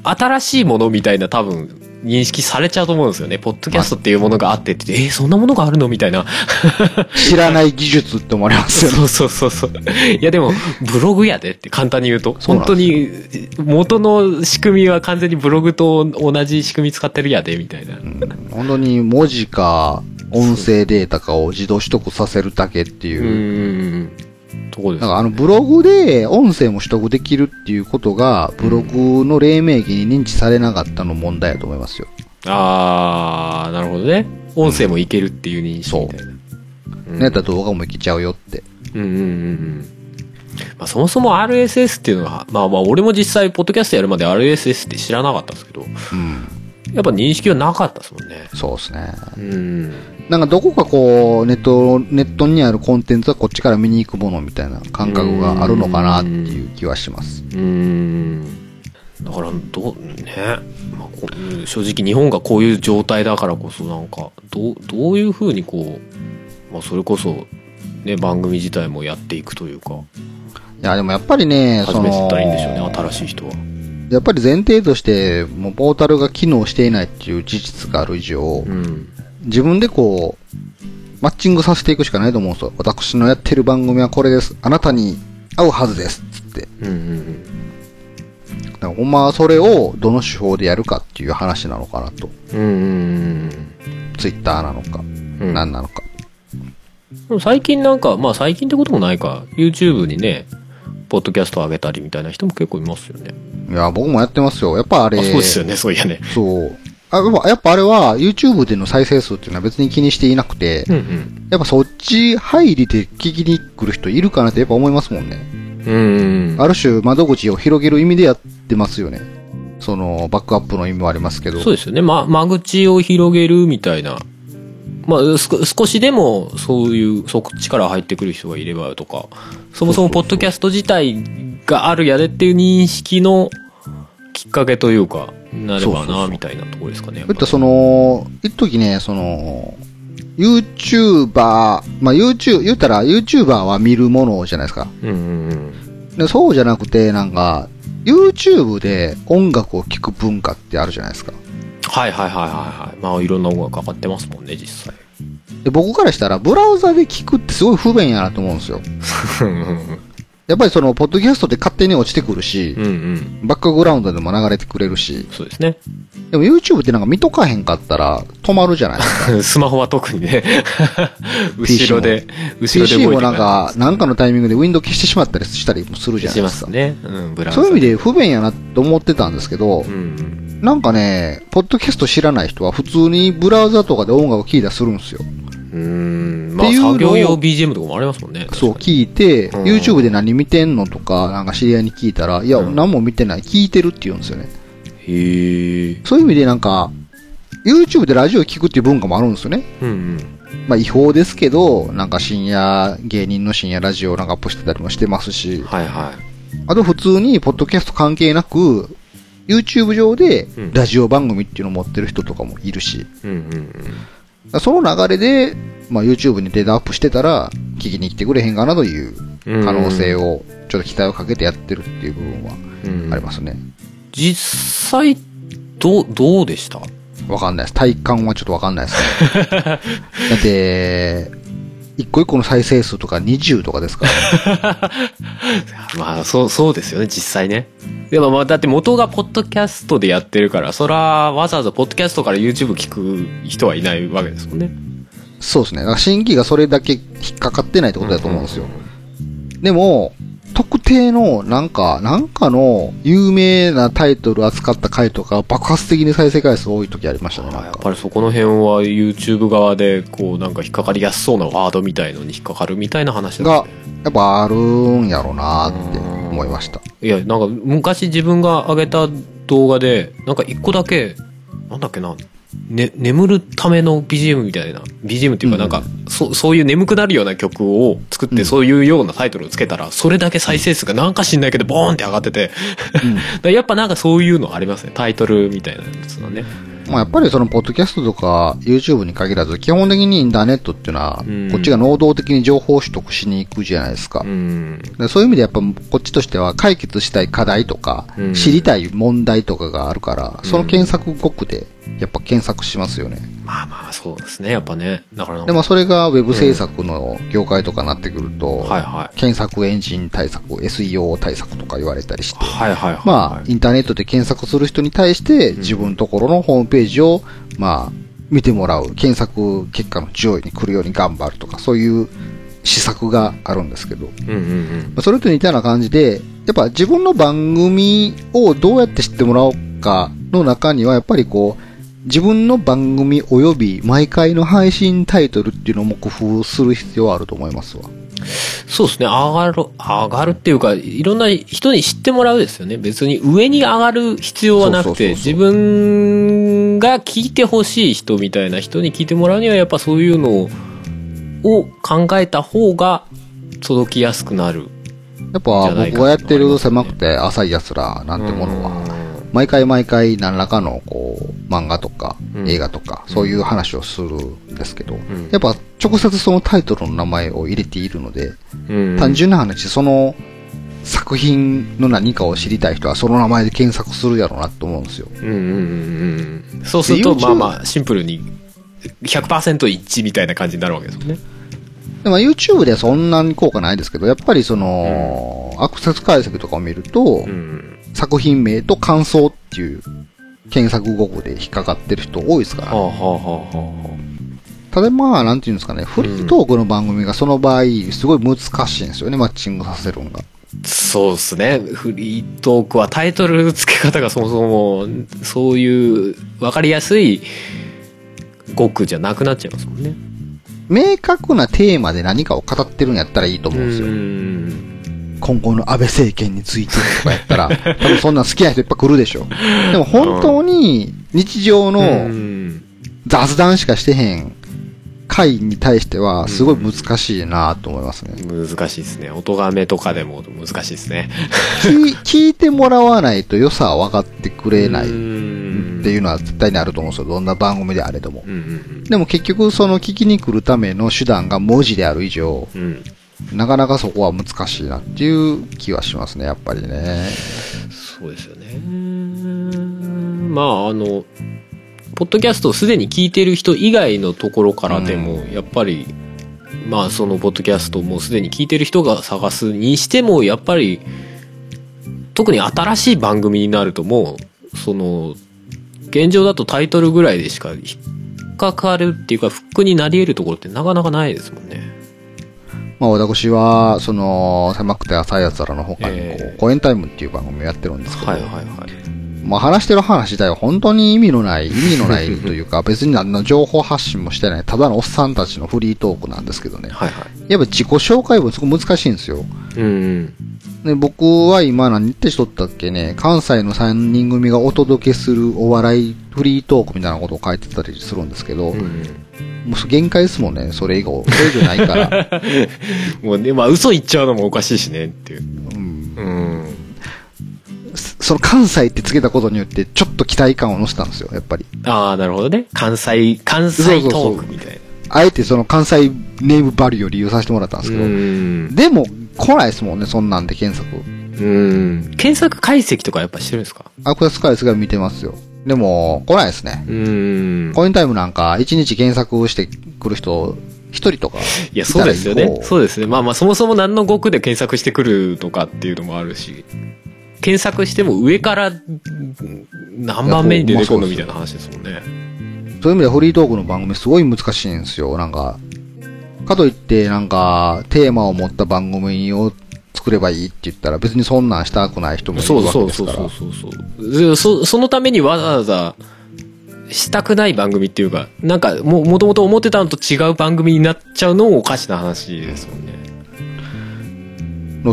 新しいものみたいな多分認識されちゃうと思うんですよね。ポッドキャストっていうものがあってってえーそんなものがあるの？みたいな。知らない技術って思われますよね。そうそうそうそう。いやでも、ブログやでって簡単に言うと、本当に元の仕組みは完全にブログと同じ仕組み使ってるやで、みたいな。本当に文字か音声データかを自動取得させるだけってういう。ーん。とこですなんかあのブログで音声も取得できるっていうことが、ブログの黎明期に認知されなかったの問題だと思いますよ。あー、なるほどね。音声もいけるっていう認識みたいな。うんね、やったら動画もいけちゃうよって。うんうんうんうん。まあそもそも RSS っていうのは、まあまあ俺も実際、ポッドキャストやるまで RSS って知らなかったんですけど、うん。やっぱ認識はなかったですもんね。そうですね。うん。なんかどこかこう、ネット、ネットにあるコンテンツはこっちから見に行くものみたいな感覚があるのかなっていう気はします。うん。だから、どう、ね。まあ、こう正直日本がこういう状態だからこそなんか、どう、どういうふうにこう、まあ、それこそ、ね、番組自体もやっていくというか、いや、でもやっぱりね、始めたらいいんでしょうね、新しい人は。やっぱり前提として、もうポータルが機能していないっていう事実がある以上、うん。自分でこう、マッチングさせていくしかないと思うんですよ。私のやってる番組はこれです。あなたに合うはずです。つって。うんうんだからほんまはそれをどの手法でやるかっていう話なのかなと。うん。うんうんツイッターなのか、うん。何なのか。でも最近なんか、まあ最近ってこともないか、YouTube にね、ポッドキャスト上げたりみたいな人も結構いますよね。いや、僕もやってますよ。やっぱあれ、あそうですよね、そういやね。そう。あやっぱやっぱあれは YouTube での再生数っていうのは別に気にしていなくて、うんうん。やっぱそっち入りで聞きに来る人いるかなってやっぱ思いますもんね。うん。ある種窓口を広げる意味でやってますよね。その、バックアップの意味もありますけど。そうですよね。ま、間口を広げるみたいな。まあ、少しでもそういう、そっちから入ってくる人がいればとか、そもそもポッドキャスト自体があるやでっていう認識のきっかけというか、なればな、みたいなところですかね。そういったその、一時ね、その、YouTuber、まあ YouTube、言ったら YouTuber は見るものじゃないですか。うんうんうん。でそうじゃなくて、なんか、YouTube で音楽を聴く文化ってあるじゃないですか。はいはいはいはいはい。まあ、いろんな音楽かかってますもんね、実際。で僕からしたら、ブラウザで聞くってすごい不便やなと思うんですよ。やっぱりその、ポッドキャストで勝手に落ちてくるしうん、うん。バックグラウンドでも流れてくれるし、そうですね。でも YouTube ってなんか見とかへんかったら止まるじゃないですか。スマホは特にね、後ろで、後ろで PC も動いてなんか、なんかのタイミングでウィンドウ消してしまったりしたりもするじゃないしでか。ますすね。うん、ブラウザそういう意味で不便やなと思ってたんですけどう、んなんかね、ポッドキャスト知らない人は普通にブラウザとかで音楽聴いたりするんですよ。うん。うん。まあ、っていうのを作業用 BGM とかもありますもんね。そう、聞いて、うん YouTube で何見てんのとか、なんか知り合いに聞いたら、いや、うん何も見てない、聞いてるって言うんですよね。へえ。そういう意味でなんか、YouTube でラジオ聞くっていう文化もあるんですよね。うんうん。まあ違法ですけど、なんか深夜、芸人の深夜ラジオをなんかアップしてたりもしてますし、はいはあと普通にポッドキャスト関係なく、YouTube 上でうんラジオ番組っていうのを持ってる人とかもいるし、い。うんうんその流れで、まあ YouTube にデータアップしてたら、聞きに来てくれへんかなといううん。可能性を、ちょっと期待をかけてやってるっていう部分はうんありますね。実際、どう、どうでした？わかんないです。体感はちょっとわかんないですね。だって、一個一個の再生数とか20とかですから、まあ、そう、そうですよね、実際ね。でもまあ、だって元がポッドキャストでやってるから、そら、わざわざポッドキャストから YouTube 聞く人はいないわけですもんね。そうですね。だから新規がそれだけ引っかかってないってことだと思うんですよ。でも、特定の、なんか、なんかの有名なタイトル扱った回とか爆発的に再生回数多い時ありましたね。やっぱりそこの辺は YouTube 側で、こう、なんか引っかかりやすそうなワードみたいのに引っかかるみたいな話だがね。、やっぱあるんやろうなって思いました。いや、なんか昔自分が上げた動画で、なんか一個だけ、なんだっけな、ね、眠るための BGM みたいな、BGM っていうかうんなんか、そそういう眠くなるような曲を作って、うんそういうようなタイトルをつけたら、それだけ再生数がなんか知んないけど、ボーンって上がってて、うん やっぱなんかそういうのありますね。タイトルみたいなやつのね。まあやっぱりその、ポッドキャストとか YouTube に限らず、基本的にインターネットっていうのはうん、こっちが能動的に情報を取得しに行くじゃないですか。うん。でそういう意味でやっぱこっちとしては解決したい課題とか、うん知りたい問題とかがあるから、その検索語でやっぱ検索しますよね。まあまあ、そうですね。やっぱね。だからでもそれがウェブ制作の業界とかになってくると、はいはい。検索エンジン対策、SEO 対策とか言われたりして、はいはいはい。まあ、インターネットで検索する人に対して、自分のところのホームページを、まあ、見てもらう、検索結果の上位に来るように頑張るとか、そういう施策があるんですけど、うんうんうん。まあそれと似たような感じで、やっぱ自分の番組をどうやって知ってもらおうかの中には、やっぱりこう、自分の番組及び毎回の配信タイトルっていうのも工夫する必要はあると思いますわ。そうですね。上がる、上がるっていうか、いろんな人に知ってもらうですよね。別に上に上がる必要はなくて、自分分が聞いてほしい人みたいな人に聞いてもらうにはやっぱそういうのを考えた方が届きやすくなるやっぱ僕がやってる狭くて浅い奴らなんてものは、毎回毎回何らかのこう漫画とか映画とかそういう話をするんですけど、やっぱ直接そのタイトルの名前を入れているので、単純な話、その作品の何かを知りたい人はその名前で検索するやろうなと思うんですよ。うんうんうん、そうするとまあまあシンプルに100%一致みたいな感じになるわけですもんね。でも YouTube ではそんなに効果ないですけど、やっぱりその、うん、アクセス解析とかを見ると、うん、作品名と感想っていう検索語語で引っかかってる人多いですから、ね。はあはあはあ、ただまあ、なんていうんですかね、フリートークの番組がその場合、すごい難しいんですよね、マッチングさせるのが。そうですね。フリートークはタイトル付け方がそもそも、そういう分かりやすい語句じゃなくなっちゃいますもんね。明確なテーマで何かを語ってるんやったらいいと思うんですよ。今後の安倍政権についてとかやったら、多分そんな好きな人いっぱい来るでしょ。でも本当に日常の雑談しかしてへん回に対しては、すごい難しいなと思いますね、うん。難しいですね。音がめとかでも難しいですね聞。聞いてもらわないと良さは分かってくれないっていうのは絶対にあると思うんですよ。どんな番組であれども。でも結局、その聞きに来るための手段が文字である以上、うん、なかなかそこは難しいなっていう気はしますね、やっぱりね。そうですよね。まあ、あの、ポッドキャストをすでに聞いてる人以外のところからでも、やっぱり、まあそのポッドキャストもすでに聞いてる人が探すにしてもやっぱり特に新しい番組になるともうその現状だとタイトルぐらいでしか引っかかるっていうかフックになり得るところってなかなかないですもんね。まあ私は、その、狭くて浅い奴らの他にこう、えー、コエンタイムっていう番組をやってるんですけど、はいはいはい。まあ話してる話自体は本当に意味のない、意味のないというか、別に何の情報発信もしてない、ただのおっさんたちのフリートークなんですけどね。はいはい。やっぱ自己紹介もすごく難しいんですよ。うん、うん。で、僕は今何ってしとったっけね、関西の3人組がお届けするお笑いフリートークみたいなことを書いてたりするんですけど、うん、もう限界ですもんね、それ以後。それ以上ないから。もうね、まあ嘘言っちゃうのもおかしいしねっていう。うん。うんその関西ってつけたことによって、ちょっと期待感を乗せたんですよ、やっぱり。ああ、なるほどね。関西、関西トークみたいな。あえてその関西ネームバリューを利用させてもらったんですけど、でも来ないですもんね、そんなんで検索。うん。検索解析とかやっぱしてるんですか？アクセス解析が見てますよ。でも、来ないですね。うん。コインタイムなんか、1日検索してくる人、一人とかいや、そうですよね。そうですね。まあまあ、そもそも何の語句で検索してくるとかっていうのもあるし。検索しても上から何番目に出てくるのみたいな話ですもんね。そういう意味ではフリートークの番組すごい難しいんですよ。なんか、かといってなんかテーマを持った番組を作ればいいって言ったら別にそんなんしたくない人もいるわけですから。そうそうそうそうそ。そのためにわざわざしたくない番組っていうか、なんかも、もともと思ってたのと違う番組になっちゃうのもおかしな話ですもんね。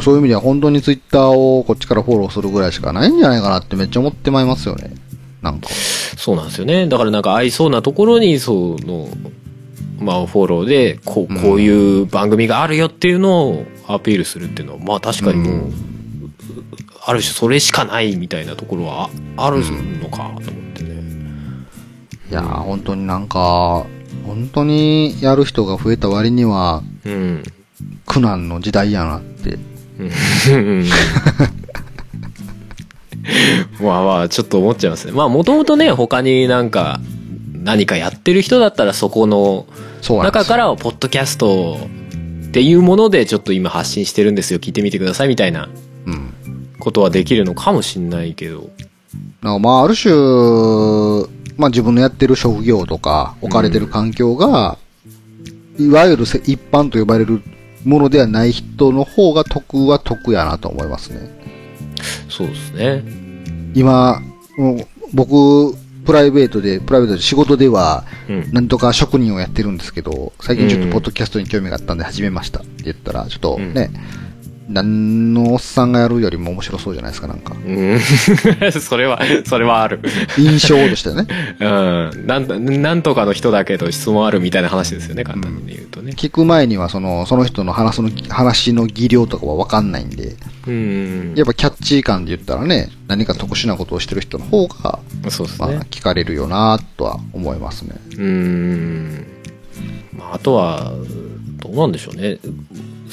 そういう意味では本当にツイッターをこっちからフォローするぐらいしかないんじゃないかなってめっちゃ思ってまいりますよね。なんか。そうなんですよね。だからなんか合いそうなところに、その、まあフォローで、こう、こういう番組があるよっていうのをアピールするっていうのは、まあ確かにもう、うん、ある種それしかないみたいなところはあるのかと思ってね。うん、いやー、本当になんか、本当にやる人が増えた割には、うん、苦難の時代やなって。まあまあ、ちょっと思っちゃいますね。まあ、もともとね、他になん。か、何かやってる人だったらそこの中からポッドキャストっていうものでちょっと今発信してるんですよ聞いてみてくださいみたいなことはできるのかもしんないけど。まあある種、まあ自分のやってる職業とか置かれてる環境が、いわゆる一般と呼ばれるものではない人の方が得は得やなと思いますね。そうですね。今、僕、プライベートで、プライベートで仕事では、なんとか職人をやってるんですけど、最近ちょっとポッドキャストに興味があったんで始めましたって言ったら、ちょっとね、何のおっさんがやるよりも面白そうじゃないですか、なんか。うん。それは、それはある。印象としてね。うん。なんと、なんとかの人だけど質問あるみたいな話ですよね、簡単に言うとね。聞く前には、その、その人の話の、話の技量とかはわかんないんで、うん。やっぱキャッチー感で言ったらね、何か特殊なことをしてる人の方が、まあそうですね。、聞かれるよなとは思いますね。うん。まあ、あとは、どうなんでしょうね。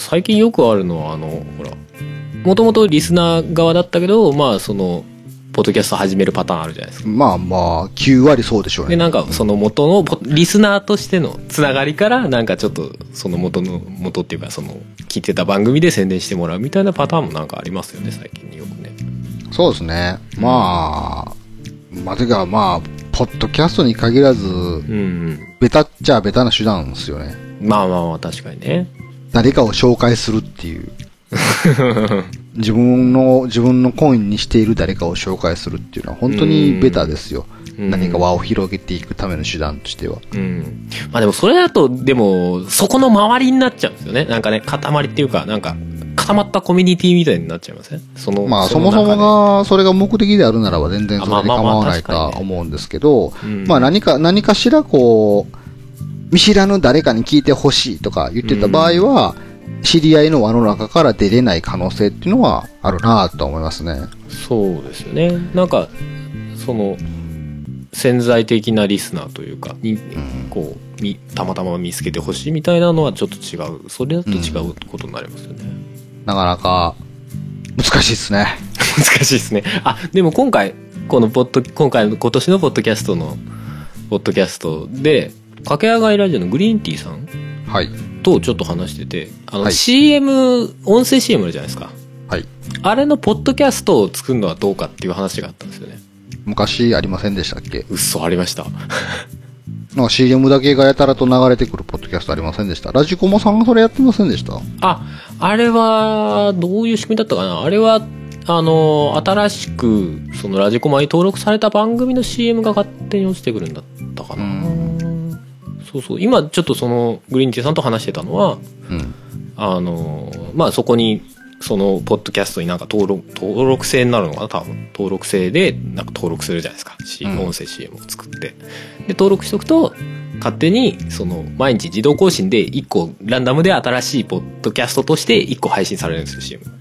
最近よくあるのは、あの、ほら、もともとリスナー側だったけど、まあ、その、ポッドキャスト始めるパターンあるじゃないですか。まあまあ、9割そうでしょうで、ね。なんか、その元のポ、リスナーとしてのつながりから、なんかちょっと、その元の、元っていうか、その、聞いてた番組で宣伝してもらうみたいなパターンもなんかありますよね、最近よくね。そうですね。まあ、まあ、てかまあ、ポッドキャストに限らず、うん、ベタっちゃベタな手段ですよね。うん。まあまあまあ、確かにね。誰かを紹介するっていう。自分の、自分のコインにしている誰かを紹介するっていうのは本当にベタですよ。うん何か輪を広げていくための手段としては。うん。まあでもそれだと、でも、そこの周りになっちゃうんですよね。なんかね、塊っていうか、なんか、固まったコミュニティみたいになっちゃいますね。その、まあそもそもが、それが目的であるならば全然それで構わないと思うんですけど、うんまあ何か、何かしらこう、見知らぬ誰かに聞いてほしいとか言ってた場合は、知り合いの輪の中から出れない可能性っていうのはあるなと思いますね。そうですよね。なんか、その、潜在的なリスナーというか、に、こう、み、たまたま見つけてほしいみたいなのはちょっと違う。それだと違うことになりますよね。なかなか、難しいですね。難しいですね。あ、でも今回、このポッド、今回の今年のポッドキャストの、ポッドキャストで、掛け上がりラジオのグリーンティーさんはい。とちょっと話してて、あの、はい CM、音声 CM あるじゃないですか。はい。あれのポッドキャストを作るのはどうかっていう話があったんですよね。昔ありませんでしたっけ？嘘ありました。なんか CM だけがやたらと流れてくるポッドキャストありませんでしたラジコモさんがそれやってませんでした？あ、あれは、どういう仕組みだったかな？あれは、あの、新しく、そのラジコマに登録された番組の CM が勝手に落ちてくるんだったかな。うそうそう。今、ちょっとその、グリーンティーさんと話してたのは、うん。あの、まあ、そこに、その、ポッドキャストになんか登録、登録制になるのかな多分。登録制で、なんか登録するじゃないですか。うん音声 CM を作って。で、登録しとくと、勝手に、その、毎日自動更新で1個、ランダムで新しいポッドキャストとして1個配信されるんですよ、CM。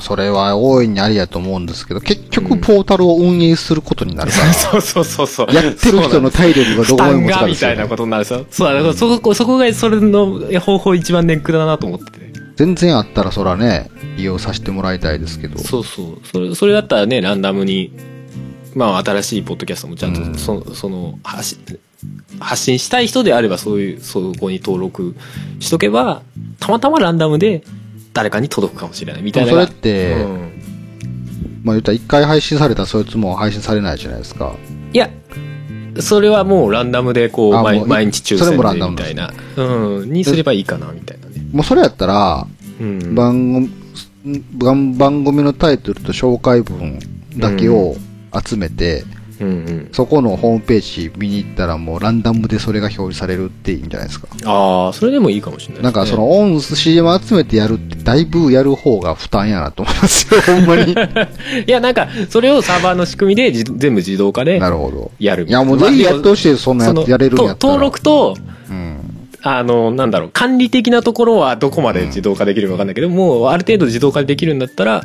うん、それは大いにありやと思うんですけど、結局ポータルを運営することになるから、そうそうそうそう。やってる人の体力がどこまで持つ負担がかですよねみたいなことになるんですよ。そう、だからそこ、そこがそれの方法一番ネックだなと思ってて。全然あったらそらね、利用させてもらいたいですけど、そうそう。それ、それだったらね、ランダムに、まあ、新しいポッドキャストもちゃんうんと、その、その、発信、発信したい人であれば、そういう、そこに登録しとけば、たまたまランダムで、誰かに届くかもしれないみたいな。それってうんまあ言ったら一回配信されたらそいつも配信されないじゃないですか。いや、それはもうランダムでこう、毎日抽選でみたいな、うん、にすればいいかな、みたいなね。もうそれやったら、うん。番組、番番組のタイトルと紹介文だけを集めて、うんうん。そこのホームページ見に行ったらもうランダムでそれが表示されるっていいんじゃないですか。ああ、それでもいいかもしれないね。なんかその音 CM 集めてやるってだいぶやる方が負担やなと思いますよ、ほんまに。いや、なんか、それをサーバーの仕組みでじ全部自動化でなるほど。やるいやもうぜひやってほしいそんなややれるんやったら。と登録と、うん。あの、なんだろう、管理的なところはどこまで自動化できるかわかんないけど、もうある程度自動化できるんだったら、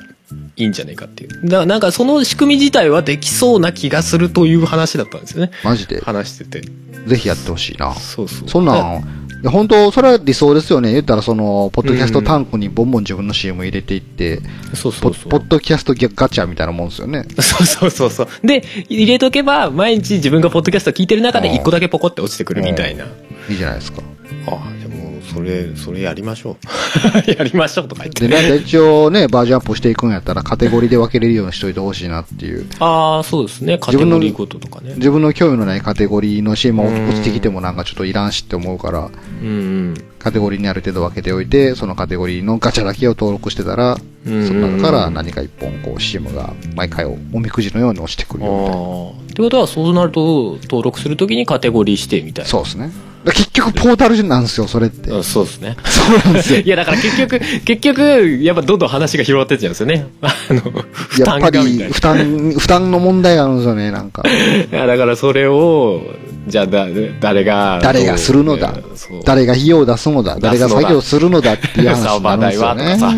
いいんじゃないかっていう。だからなんかその仕組み自体はできそうな気がするという話だったんですよね。マジで？話してて。ぜひやってほしいな。そうそう。そんなん、本当それは理想ですよね。言ったらその、ポッドキャストタンクにボンボン自分の CM 入れていって、そうそうそう。ポポッドキャストガチャみたいなもんですよね。そうそうそうそう。で、入れとけば、毎日自分がポッドキャスト聞いてる中で一個だけポコって落ちてくるみたいな。いいじゃないですか。ああ、でも、それ、それやりましょう。やりましょうとか言って。で、なんか一応ね、バージョンアップしていくんやったらカテゴリーで分けれるようにしといてほしいなっていう。ああ、そうですね。カテゴリーごととかね。自分の興味のないカテゴリーの CM 落ちてきてもなんかちょっといらんしって思うから、うんうん。カテゴリーにある程度分けておいて、そのカテゴリーのガチャだけを登録してたら、その中から何か一本こう CM が毎回おみくじのように落ちてくるよみたいな。ああ。ってことは、そうなると、登録するときにカテゴリーしてみたいな。そうですね。結局ポータルなんですよ、それって。うんそうですね。そうなんですよ。いや、だから結局、結局、やっぱどんどん話が広がってっちゃうんですよね。あの、負担やっぱり。負担、負担の問題があるんですよね、なんか。いやだからそれを、じゃあだ、誰が、誰がするのだ誰が費用を出すのだ誰が作業するのだっていう話なんですよね。さ。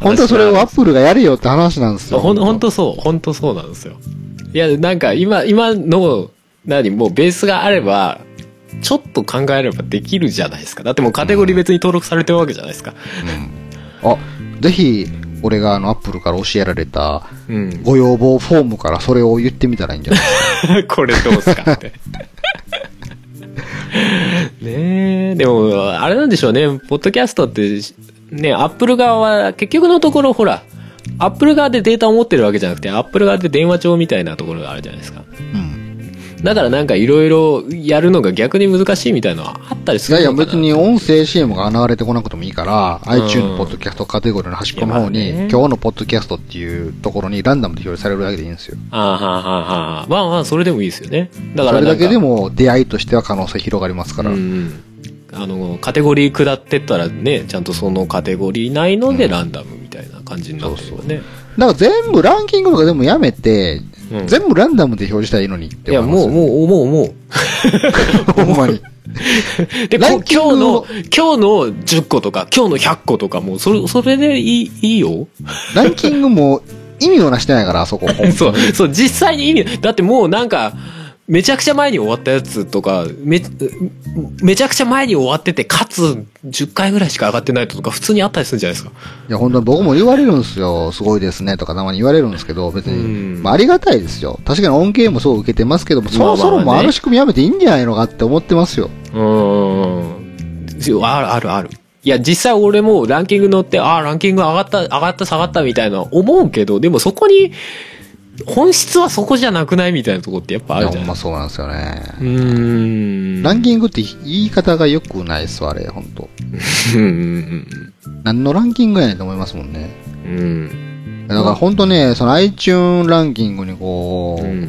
本当はそれをアップルがやれよって話なんですよ。ほん、ほんとそう、ほんとそうなんですよ。いや、なんか今、今の、何、もうベースがあれば、ちょっと考えればできるじゃないですか。だってもうカテゴリー別に登録されてるわけじゃないですか。あ、ぜひ、俺があの、アップルから教えられた、うん。ご要望フォームからそれを言ってみたらいいんじゃない？ですか。これどうすかって。ねえ、でも、あれなんでしょうね、ポッドキャストって、ね、アップル側は、結局のところ、ほら、アップル側でデータを持ってるわけじゃなくて、アップル側で電話帳みたいなところがあるじゃないですか。うん。だからなんかいろいろやるのが逆に難しいみたいなのはあったりすいやいや、別に音声 CM が流れてこなくてもいいから、iTunes のポッドキャストカテゴリーの端っこの方に、ね今日のポッドキャストっていうところにランダムで表示されるだけでいいんですよ。ああ、はあ、はあ、はあ。まあまあ、それでもいいですよね。だからそれだけでも出会いとしては可能性広がりますから。うんうん。あの、カテゴリー下ってったらね、ちゃんとそのカテゴリー内のでランダムみたいな感じになってるよね。だから全部ランキングとか全部やめて、うん全部ランダムで表示したらいいのにって思いますよ。もう、もう、もう。ほんまに。で、こランキング今日の、今日の10個とか、今日の100個とか、もう、それ、それでいい、いいよ。ランキングも意味をなしてないから、あそこ。そう、そう、実際に意味、だってもうなんか、めちゃくちゃ前に終わったやつとか、め、めちゃくちゃ前に終わってて、かつ、10回ぐらいしか上がってないとか、普通にあったりするんじゃないですか。いや、本当に僕も言われるんですよ。すごいですね。とかたまに言われるんですけど、別うんに、まあ、ありがたいですよ。確かに恩恵もそう受けてますけども、そろそろもうあの仕組みやめていいんじゃないのかって思ってますよ。うーん。ある、ある、ある。いや、実際俺もランキング乗って、ああ、ランキング上がった、上がった、下がったみたいな思うけど、でもそこに、本質はそこじゃなくないみたいなとこってやっぱあるじゃん。ほんまそうなんですよね。うーん。ランキングって言い方が良くないっすわ、あれ、本当うんうん何のランキングやねんと思いますもんね。うんうん。だから本当ね、その iTunes ランキングにこう、うん。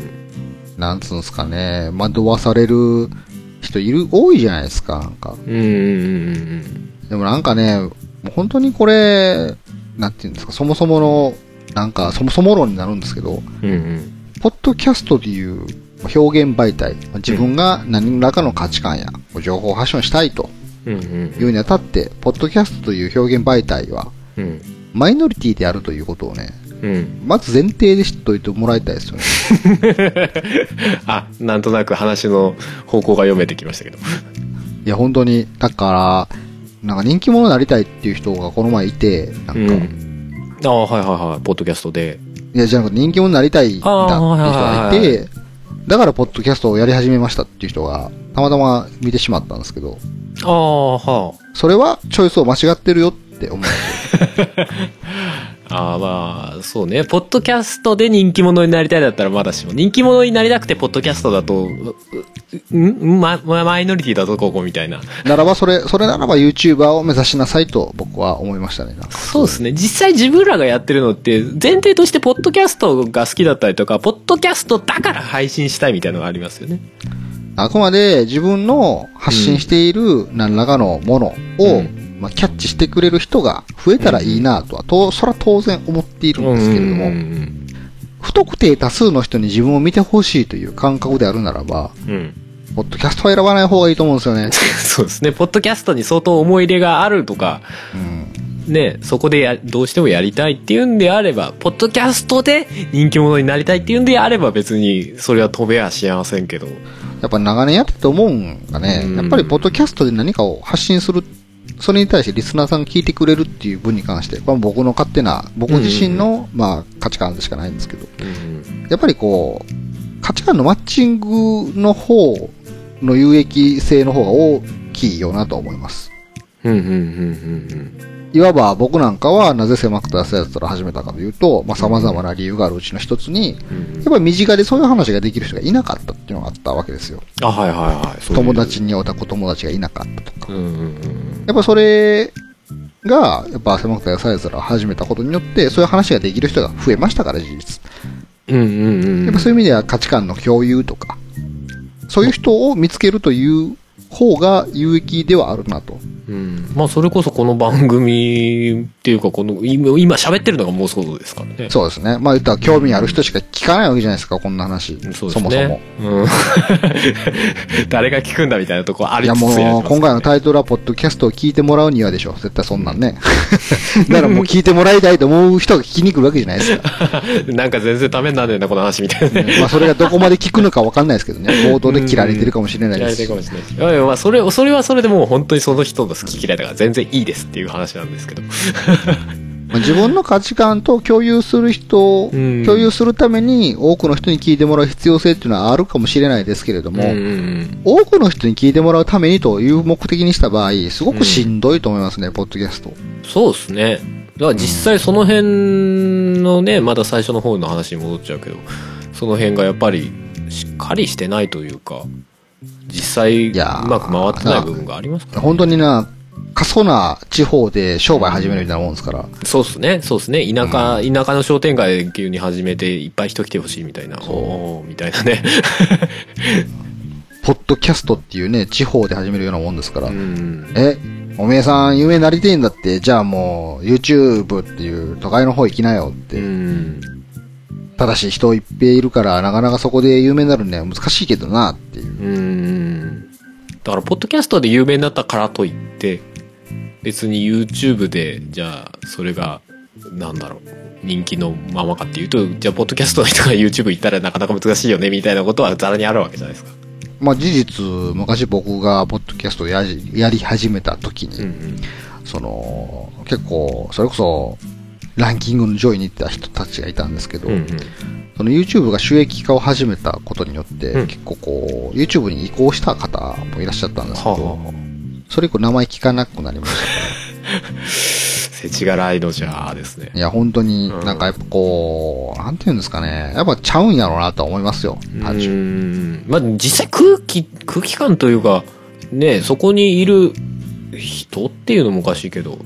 なんつうんすかね、惑わされる人いる、多いじゃないですか、なんか。うんうんうんでもなんかね、本当にこれ、なんていうんですか、そもそもの、なんか、そもそも論になるんですけど、うん。うんうん。ポッドキャストという表現媒体、自分が何らかの価値観や情報を発信したいというにあたって、ポッドキャストという表現媒体は、うん。マイノリティであるということをね、うん。まず前提で知っといてもらいたいですよね。あ、なんとなく話の方向が読めてきましたけど。いや、本当に、だから、なんか人気者になりたいっていう人がこの前いて、なんか、うん。ああ、はいはいはい。ポッドキャストで。いや、じゃなくて人気者になりたいんだって人がいて、だからポッドキャストをやり始めましたっていう人が、たまたま見てしまったんですけど、ああ、はそれはチョイスを間違ってるよって思うんですよ。あ。ああ、まあ、そうね。ポッドキャストで人気者になりたいだったらまだしも、人気者になりたくてポッドキャストだと、うんま、まマイノリティだとここみたいな。ならば、それ、それならば YouTuber を目指しなさいと僕は思いましたね。そうですね。実際自分らがやってるのって、前提としてポッドキャストが好きだったりとか、ポッドキャストだから配信したいみたいなのがありますよね。あくまで自分の発信している何らかのものを、うんまあ、キャッチしてくれる人が増えたらいいなとは、と、それは当然思っているんですけれども、うん不特定多数の人に自分を見てほしいという感覚であるならば、うん。うん。ポッドキャストは選ばない方がいいと思うんですよね。そうですね。ポッドキャストに相当思い入れがあるとか、うん。ね、そこでや、どうしてもやりたいっていうんであれば、ポッドキャストで人気者になりたいっていうんであれば別に、それは飛べはしませんけど。やっぱ長年やってて思うんがね、うんやっぱりポッドキャストで何かを発信する、それに対してリスナーさんが聞いてくれるっていう分に関して、これは僕の勝手な、僕自身の、まあ価値観でしかないんですけど、うん。やっぱりこう、価値観のマッチングの方の有益性の方が大きいよなと思います。うん、うん、うん、うん。いわば僕なんかはなぜ狭くて浅いやつから始めたかというと、まあ様々な理由があるうちの一つに、うんやっぱり身近でそういう話ができる人がいなかったっていうのがあったわけですよ。あ、はいはいはい。友。達におた子友達がいなかったとか。うん、うん、うん。やっぱそれが、やっぱ狭くて浅いやつらを始めたことによって、そういう話ができる人が増えましたから、事実。うん、うん、うん。やっぱそういう意味では価値観の共有とか、そういう人を見つけるという方が有益ではあるなと。うん。まあ、それこそこの番組っていうか、この、今今喋ってるのがもうそうですからね。そうですね。まあ言ったら興味ある人しか聞かないわけじゃないですか、こんな話。そね。そもそも。うん。誰が聞くんだみたいなとこあいやりつつやりますもう、今回のタイトルは、ポッドキャストを聞いてもらうにはでしょ。絶対そんなんね。だからもう聞いてもらいたいと思う人が聞きに来るわけじゃないですか。なんか全然ダメになんねえな、この話みたいなね。まあそれがどこまで聞くのかわかんないですけどね。冒頭で切られてるかもしれないです嫌いてるかもしれないし。いまあ、それ、それはそれでもう本当にその人の好き嫌いだから全然いいですっていう話なんですけど。まあ自分の価値観と共有する人を、うん共有するために多くの人に聞いてもらう必要性っていうのはあるかもしれないですけれども、うん多くの人に聞いてもらうためにという目的にした場合、すごくしんどいと思いますね、ポッドキャスト。そうですね。だから実際その辺のね、まだ最初の方の話に戻っちゃうけど、その辺がやっぱりしっかりしてないというか、実際うまく回ってない部分がありますから、本当にな、過疎な地方で商売始めるみたいなもんですから。そうですね、そうですね。田舎、田舎の商店街急に始めていっぱい人来てほしいみたいな、おーみたいなね。ポッドキャストっていうね、地方で始めるようなもんですから。うん。え、おめえさん有名になりてえんだって、じゃあもう YouTube っていう都会の方行きなよって。うん。ただし人いっぺいいるから、なかなかそこで有名になるには難しいけどなっていう。うん。だから、ポッドキャストで有名になったからといって、別に YouTube で、じゃあ、それが、なんだろう、人気のままかっていうと、じゃあ、ポッドキャストの人が YouTube 行ったらなかなか難しいよね、みたいなことはざらにあるわけじゃないですか。まあ事実、昔僕がポッドキャストやりやり始めた時に、うんその、結構、それこそ、ランキングの上位に行った人たちがいたんですけど、うん。うんその YouTube が収益化を始めたことによって、うん結構こう、YouTube に移行した方もいらっしゃったんですけど、はあ、はあ、それ以降名前聞かなくなりましたかせちがらいのじゃあですねら。い。や、本当にうんなんかやっぱこう、なんていうんですかね、やっぱちゃうんやろうなとは思いますよ、単純。まあ、実際空気、空気感というか、ね、そこにいる人っていうのもおかしいけど、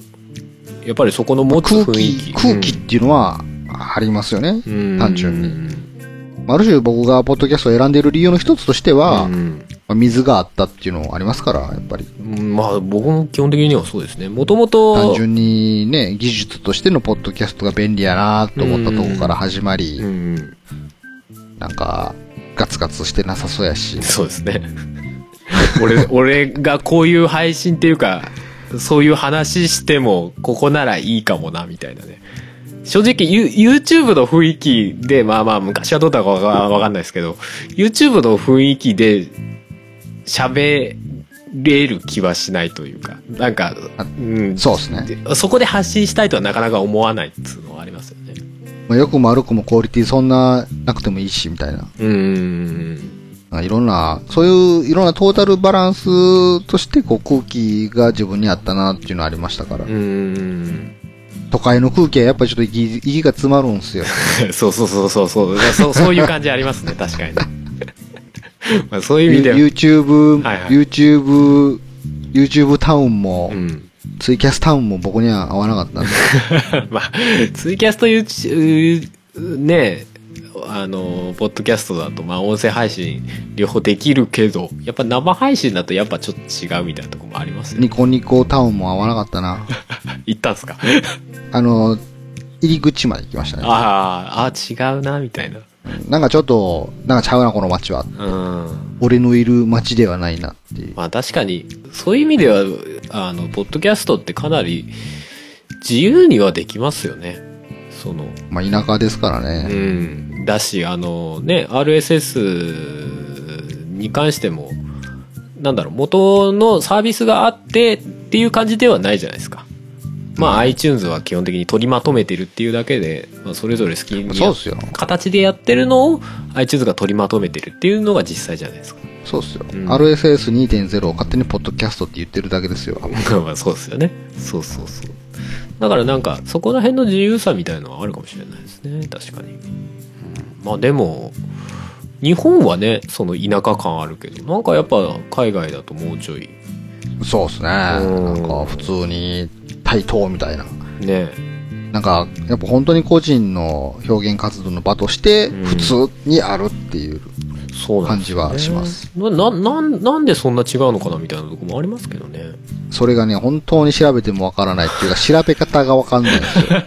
やっぱりそこの持つ空雰囲気、気。空気っていうのはありますよね。うん単純にある種僕がポッドキャストを選んでいる理由の一つとしては、うんまあ水があったっていうのもありますから、やっぱり。うんまあ僕も基本的にはそうですね。もともと、単純にね、技術としてのポッドキャストが便利やなと思ったところから始まり、うん、なんか、ガツガツしてなさそうやし。そうですね。俺、俺がこういう配信っていうか、そういう話しても、ここならいいかもな、みたいなね。正直、ユ YouTube の雰囲気で、まあまあ、昔はどうだかわかわかんないですけど、YouTube の雰囲気で喋れる気はしないというか、なんか、うん、そうですね。でそこで発信したいとはなかなか思わないっていうのはありますよね。まあ、良くも悪くもクオリティそんななくてもいいし、みたいな。うーん。いろんな、そういういろんなトータルバランスとしてこう空気が自分にあったなっていうのはありましたからう。ーん。都会の空気はやっぱりちょっと息息が詰まるんですよ。そうそうそうそうそう。そうそういう感じありますね、確かにね。まあそういう意味では。YouTube、はいはい YouTube、YouTube タウンも、うん。ツイキャスタウンも僕には合わなかったんで。まあ、ツイキャスト YouTube、ねあの、ポッドキャストだと、まあ、音声配信両方できるけど、やっぱ生配信だとやっぱちょっと違うみたいなところもありますよね。ニコニコタウンも合わなかったな。行ったんすか？あの、入り口まで行きましたね。ああ、あ違うな、みたいな。なんかちょっと、なんかちゃうな、この街は。うん。俺のいる街ではないなっていう。まあ確かに、そういう意味では、あの、ポッドキャストってかなり自由にはできますよね。その、まあ田舎ですからうね。ん。だし、あのね、RSS に関しても、なんだろう、元のサービスがあってっていう感じではないじゃないですか。まあ、iTunes は基本的に取りまとめてるっていうだけで、まあ、それぞれ好きにそうっすよ。形でやってるのを iTunes が取りまとめてるっていうのが実際じゃないですか。そうっすよ。うん RSS2.0 を勝手にポッドキャストって言ってるだけですよ。まあそうですよね。そうそうそう。だからなんか、そこら辺の自由さみたいのはあるかもしれないですね。確かに。うんまあでも、日本はね、その田舎感あるけど、なんかやっぱ海外だともうちょい、そうっすね。うんなんか普通に対等みたいな。ね、なんか、やっぱ本当に個人の表現活動の場としてうん普通にあるっていう。感じはします。な、な、なんなんでそんな違うのかなみたいなとこもありますけどね。それがね、本当に調べてもわからないっていうか、調べ方がわかんないんですよ。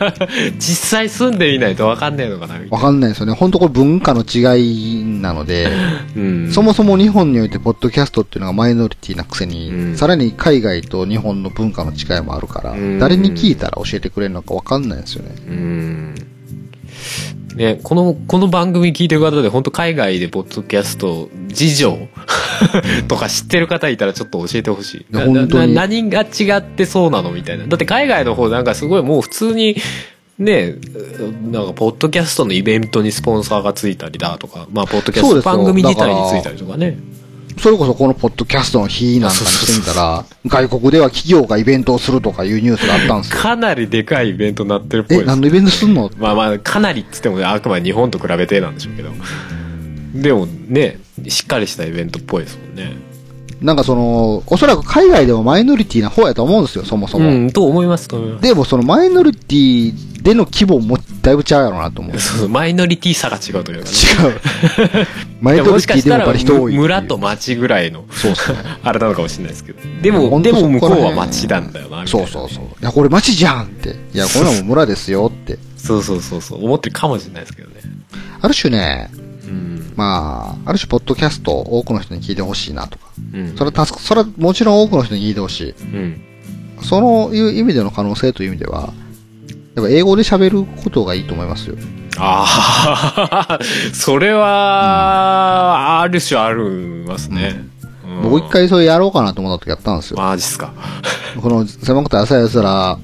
実際住んでみないとわかんねえのかなわかんないんですよね。本当これ文化の違いなので、な。うん。そもそも日本においてポッドキャストっていうのがマイノリティなくせに、うんさらに海外と日本の文化の違いもあるから、うん誰に聞いたら教えてくれるのかわかんないんですよね。うん。ね、この、この番組聞いてる方で本当海外でポッドキャスト事情 とか知ってる方いたらちょっと教えてほしい。本当にな何が違ってそうなのみたいな。だって海外の方なんかすごいもう普通に、ね、なんか、ポッドキャストのイベントにスポンサーがついたりだとか、まあ、ポッドキャスト番組自体についたりとかね。それこそこのポッドキャストの日なんかにしてみたら、外国では企業がイベントをするとかいうニュースがあったんですよ。かなりでかいイベントになってるっぽいえ、です何のイベントすんの？まあまあ、かなりっつってもあくまで日本と比べてなんでしょうけど。でもね、しっかりしたイベントっぽいですもんね。なんかその、おそらく海外でもマイノリティな方やと思うんですよ、そもそも。うん、と思います、と思います。でもそのマイノリティでの規模もだいぶ違うやろうなと思う。違う。そうマイノリティ差が違うというかね。マイノリティでもやっぱり人多い。村と町ぐらいの、そうそう。あれなのかもしれないですけど。でも、本でも向こうは町なんだよなそうそうそう。いや、これ町じゃんって。いや、これはもう村ですよって。そうそうそうそう。思ってるかもしれないですけどね。ある種ね、うん。まあ、ある種、ポッドキャストを多くの人に聞いてほしいなとか。うん。それはそれはもちろん多くの人に聞いてほしい。うん。そのいう意味での可能性という意味では、やっぱ英語で喋ることがいいと思いますよ。ああ、それは、ある種ありますね。うん僕一。回それやろうかなと思った時やったんですよ。マジっすか。この狭くて浅い奴ら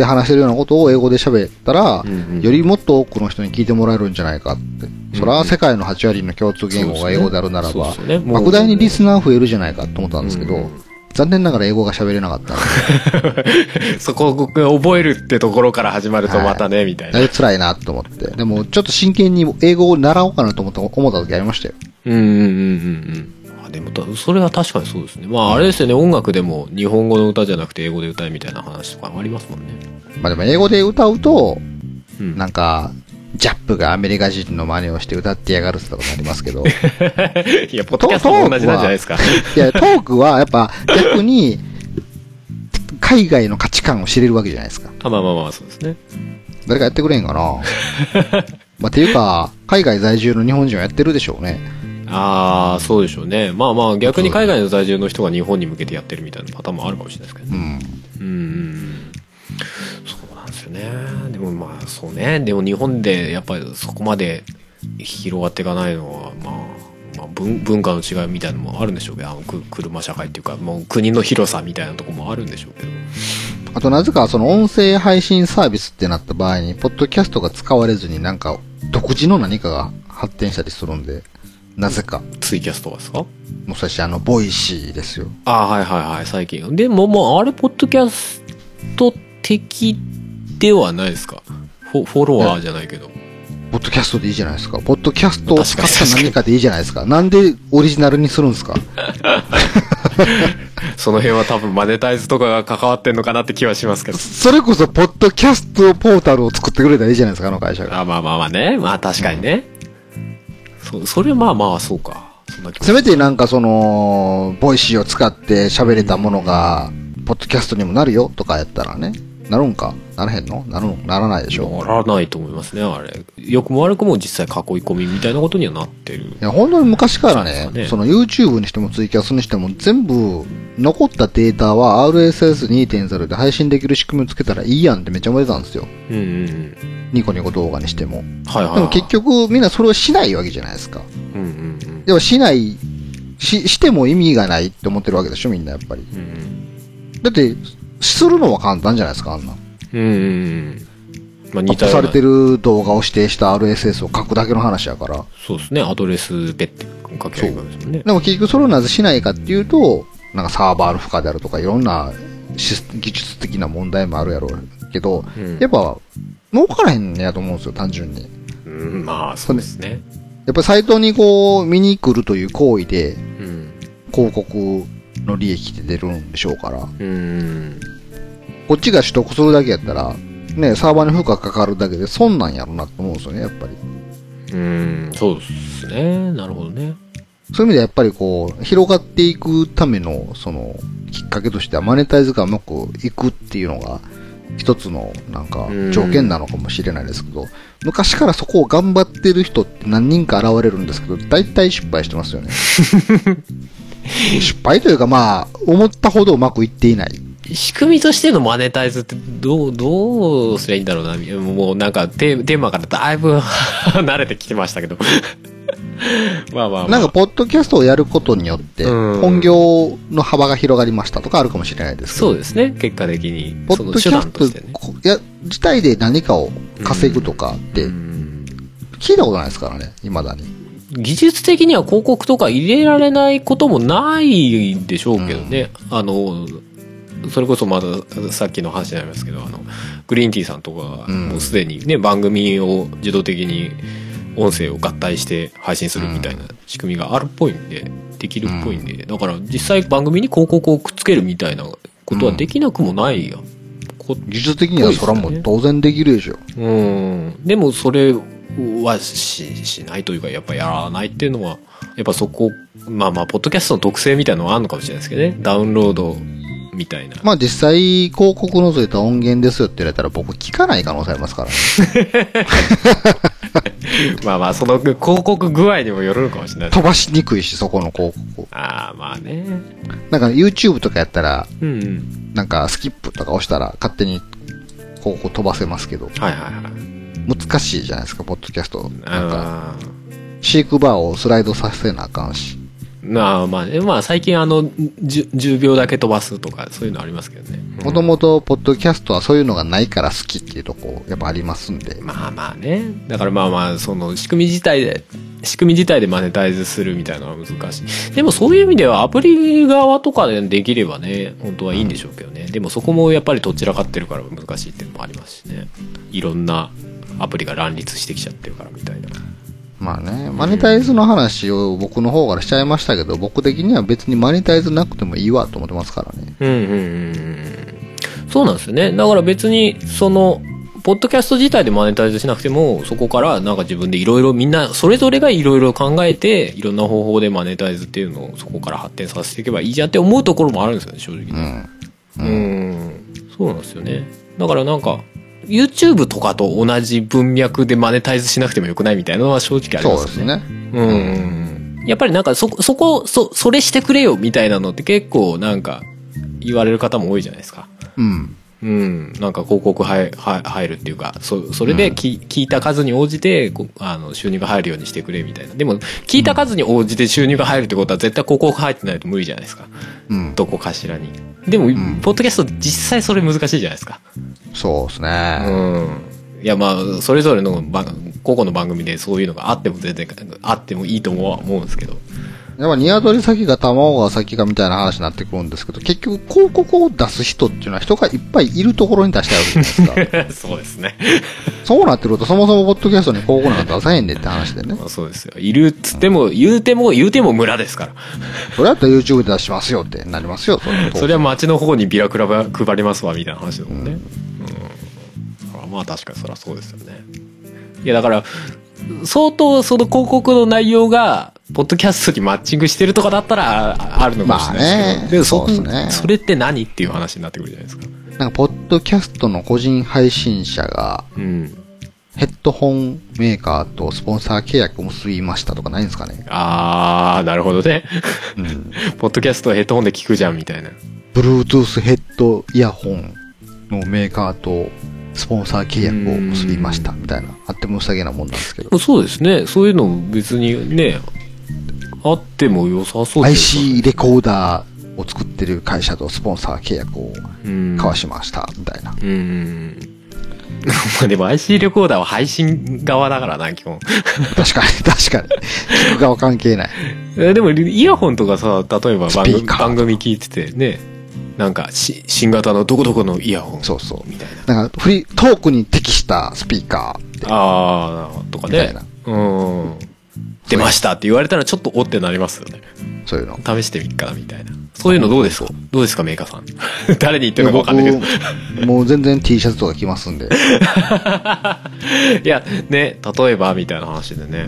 で話してるようなことを英語で喋ったら、うんうんよりもっと多くの人に聞いてもらえるんじゃないかって。それは世界の8割の共通言語が英語であるならばねもう莫大にリスナー増えるじゃないかと思ったんですけど、うん残念ながら英語が喋れなかった。そこを覚えるってところから始まるとまたね、みたいな。だいぶ辛いなと思って。でも、ちょっと真剣に英語を習おうかなと思った、思った時ありましたよ。うんうんうんうんうん。あでもた、それは確かにそうですね。まあ、あれですよね、音楽でも日本語の歌じゃなくて英語で歌えみたいな話とかありますもんね。まあでも英語で歌うと、うん。なんか、ジャップがアメリカ人の真似をして歌ってやがるってことになりますけど。いや、ポッドキャストも同じなんじゃないですか。いや、トークはやっぱ逆に、海外の価値観を知れるわけじゃないですか。あまあまあまあ、そうですね。誰かやってくれんかな まあ、っていうか、海外在住の日本人はやってるでしょうね。ああ、そうでしょうね。まあまあ、逆に海外の在住の人が日本に向けてやってるみたいなパターンもあるかもしれないですけどね。うん。うん。そうなんですよね。でもまあ、そうね。でも日本でやっぱりそこまで広がっていかないのは、まあ、まあ、文文化の違いみたいなのもあるんでしょうけど、あのく車社会っていうか、もう国の広さみたいなところもあるんでしょうけど。あとなぜかその音声配信サービスってなった場合に、ポッドキャストが使われずになんか独自の何かが発展したりするんで、なぜか。ツイキャスとかですか？もうそしてあの、ボイシーですよ。ああ、はいはいはい、最近。でも、もう、あれ、ポッドキャスト的ではないですか？フォフォロワーじゃないけど。ポッドキャストでいいじゃないですか。ポッドキャストを使った何かでいいじゃないですか。なんでオリジナルにするんですか？その辺は多分マネタイズとかが関わってんのかなって気はしますけど。それこそ、ポッドキャストポータルを作ってくれたらいいじゃないですか、あの会社が。あまあまあまあね。まあ確かにね。そ、それまあまあそうか。そせめてなんかその、ボイシーを使って喋れたものが、ポッドキャストにもなるよとかやったらね。なるんか？ならへんの？なるの？ならないでしょ？ならないと思いますね、あれ。良くも悪くも実際囲い込みみたいなことにはなってる。いや、本当に昔からね、そうですその YouTube にしてもツイキャスにしても全部残ったデータは RSS2.0 で配信できる仕組みをつけたらいいやんってめっちゃ思ってたんですよ。うんうんうん。ニコニコ動画にしても。はいはい、はい。でも結局みんなそれをしないわけじゃないですか。うんうんうん。でもしない、し、しても意味がないって思ってるわけでしょみんなやっぱり。うんだって、するのは簡単じゃないですか、あんな。うん。まあア似たような。ップされてる動画を指定した RSS を書くだけの話やから。そうですね。アドレスペって書けばいいわけですもんね。でも結局それをなぜしないかっていうと、なんかサーバーの負荷であるとかいろんな技術的な問題もあるやろうけど、うんやっぱ、儲からへんねやと思うんですよ、単純に。うん、まあそうですね。やっぱりサイトにこう、見に来るという行為で、うん。広告の利益って出るんでしょうから、うん。こっちが取得するだけやったら、ね、サーバーに負荷かかるだけで損なんやろなと思うんですよね、やっぱり。うん、そうですね。なるほどね。そういう意味ではやっぱりこう、広がっていくための、その、きっかけとしてはマネタイズがうまくいくっていうのが、一つの、なんか、条件なのかもしれないですけど、昔からそこを頑張ってる人って何人か現れるんですけど、大体失敗してますよね。失敗というかまあ、思ったほどうまくいっていない。仕組みとしてのマネタイズってどう、どうすりゃいいんだろうな。もうなんかテーテーマからだいぶ慣れてきてましたけど。まあまあ、まあ、なんか、ポッドキャストをやることによって、うん本業の幅が広がりましたとかあるかもしれないですけど、そうですね。結果的に。ポッドキャストね。こや自体で何かを稼ぐとかってうん聞いたことないですからね、未だに。技術的には広告とか入れられないこともないでしょうけどね。あの、それこそまださっきの話になりますけど、あの、グリーンティーさんとかもうすでにね、番組を自動的に音声を合体して配信するみたいな仕組みがあるっぽいんで、できるっぽいんで、だから実際番組に広告をくっつけるみたいなことはできなくもないや。こ技術的にはそれはもう当然できるでしょ。うん。でもそれはししないというか、やっぱやらないっていうのは、やっぱそこ、まあまあ、ポッドキャストの特性みたいなのはあるのかもしれないですけどね。ダウンロードみたいな。まあ実際、広告除いた音源ですよって言われたら僕聞かない可能性ありますからね。まあまあ、その広告具合にもよるのかもしれない飛ばしにくいし、そこの広告。ああ、まあね。なんか YouTube とかやったら、うんうん。なんかスキップとか押したら勝手に広告飛ばせますけど、はいはいはい。難しいじゃないですか、ポッドキャスト。なんか、あシークバーをスライドさせなあかんし。ーまあまあね、まあ最近あの、10, 10秒だけ飛ばすとか、そういうのありますけどね。もともと、ポッドキャストはそういうのがないから好きっていうとこ、やっぱありますんで。まあまあね。だからまあまあ、その仕組み自体で、仕組み自体でマネタイズするみたいなのは難しい。でもそういう意味ではアプリ側とかでできればね、本当はいいんでしょうけどね。でもそこもやっぱりどちらかってるから難しいっていうのもありますしね。いろんなアプリが乱立してきちゃってるからみたいな。まあね、マネタイズの話を僕の方からしちゃいましたけど、僕的には別にマネタイズなくてもいいわと思ってますからね。うんうんうんうん。そうなんですよね。だから別に、その、ポッドキャスト自体でマネタイズしなくても、そこからなんか自分でいろいろみんな、それぞれがいろいろ考えて、いろんな方法でマネタイズっていうのをそこから発展させていけばいいじゃんって思うところもあるんですよね、正直うね。ん。うん。そうなんですよね。だからなんか、YouTube とかと同じ文脈でマネタイズしなくてもよくないみたいなのは正直ありそうますね。ですね。うん。やっぱりなんかそ、そこ、そ、それしてくれよみたいなのって結構なんか言われる方も多いじゃないですか。うん。うん。なんか広告入入入るっていうか、そ、それでき、聞いた数に応じて、こあの、収入が入るようにしてくれみたいな。でも、聞いた数に応じて収入が入るってことは絶対広告入ってないと無理じゃないですか。うん。どこかしらに。でも、んポッドキャスト実際それ難しいじゃないですか。そうですうね。ん。いや、まあ、それぞれの番、個々の番組でそういうのがあっても全然、あってもいいと思う思うんですけど。やっぱ鶏先が卵が先かみたいな話になってくるんですけど、結局広告を出す人っていうのは人がいっぱいいるところに出してあるじゃないですか。そうですね。そうなってくるとそもそもポッドキャストに広告なんか出さへんでって話でね。まあそうですよ。いるっつっても、言うても、言うても村ですから。それやったら YouTube で出しますよってなりますよ、それそれは町の方にビラクラば配りますわ、みたいな話だもんね。うん。あまあ確かにそりゃそうですよね。いやだから、相当その広告の内容が、ポッドキャストにマッチングしてるとかだったらああるのかもしれないですけど。まあねでもそそうですねそれって何っていう話になってくるじゃないですか。なんか、ポッドキャストの個人配信者が、うん。ヘッドホンメーカーとスポンサー契約を結びましたとかないんですかね。あー、なるほどね。うん。ポッドキャストヘッドホンで聞くじゃん、みたいな。Bluetooth ヘッドイヤホンのメーカーとスポンサー契約を結びましたみたいな。あってもうさげなもんなんですけど。そうですね。そういうの別にね、あっても良さそうですよね IC レコーダーを作ってる会社とスポンサー契約をうん交わしましたみたいな。うん。ま あでも IC レコーダーは配信側だからな、基本。確かに、確かに。聞く側関係ない。えでも、イヤホンとかさ、例えば番組聞いててね、なんかし、新型のどこどこのイヤホン。そうそうみたいな。なんか、フリー、トークに適したスピーカー。あー、とかねみたいな。うん。出ましたって言われたらちょっとおってなりますよね。そういうの。試してみっかな、みたいな。そういうのどうですか？どうですか、メーカーさん。誰に言ってるのかわかんないけど。僕もう全然 T シャツとか着ますんで。いや、ね、例えば、みたいな話でね。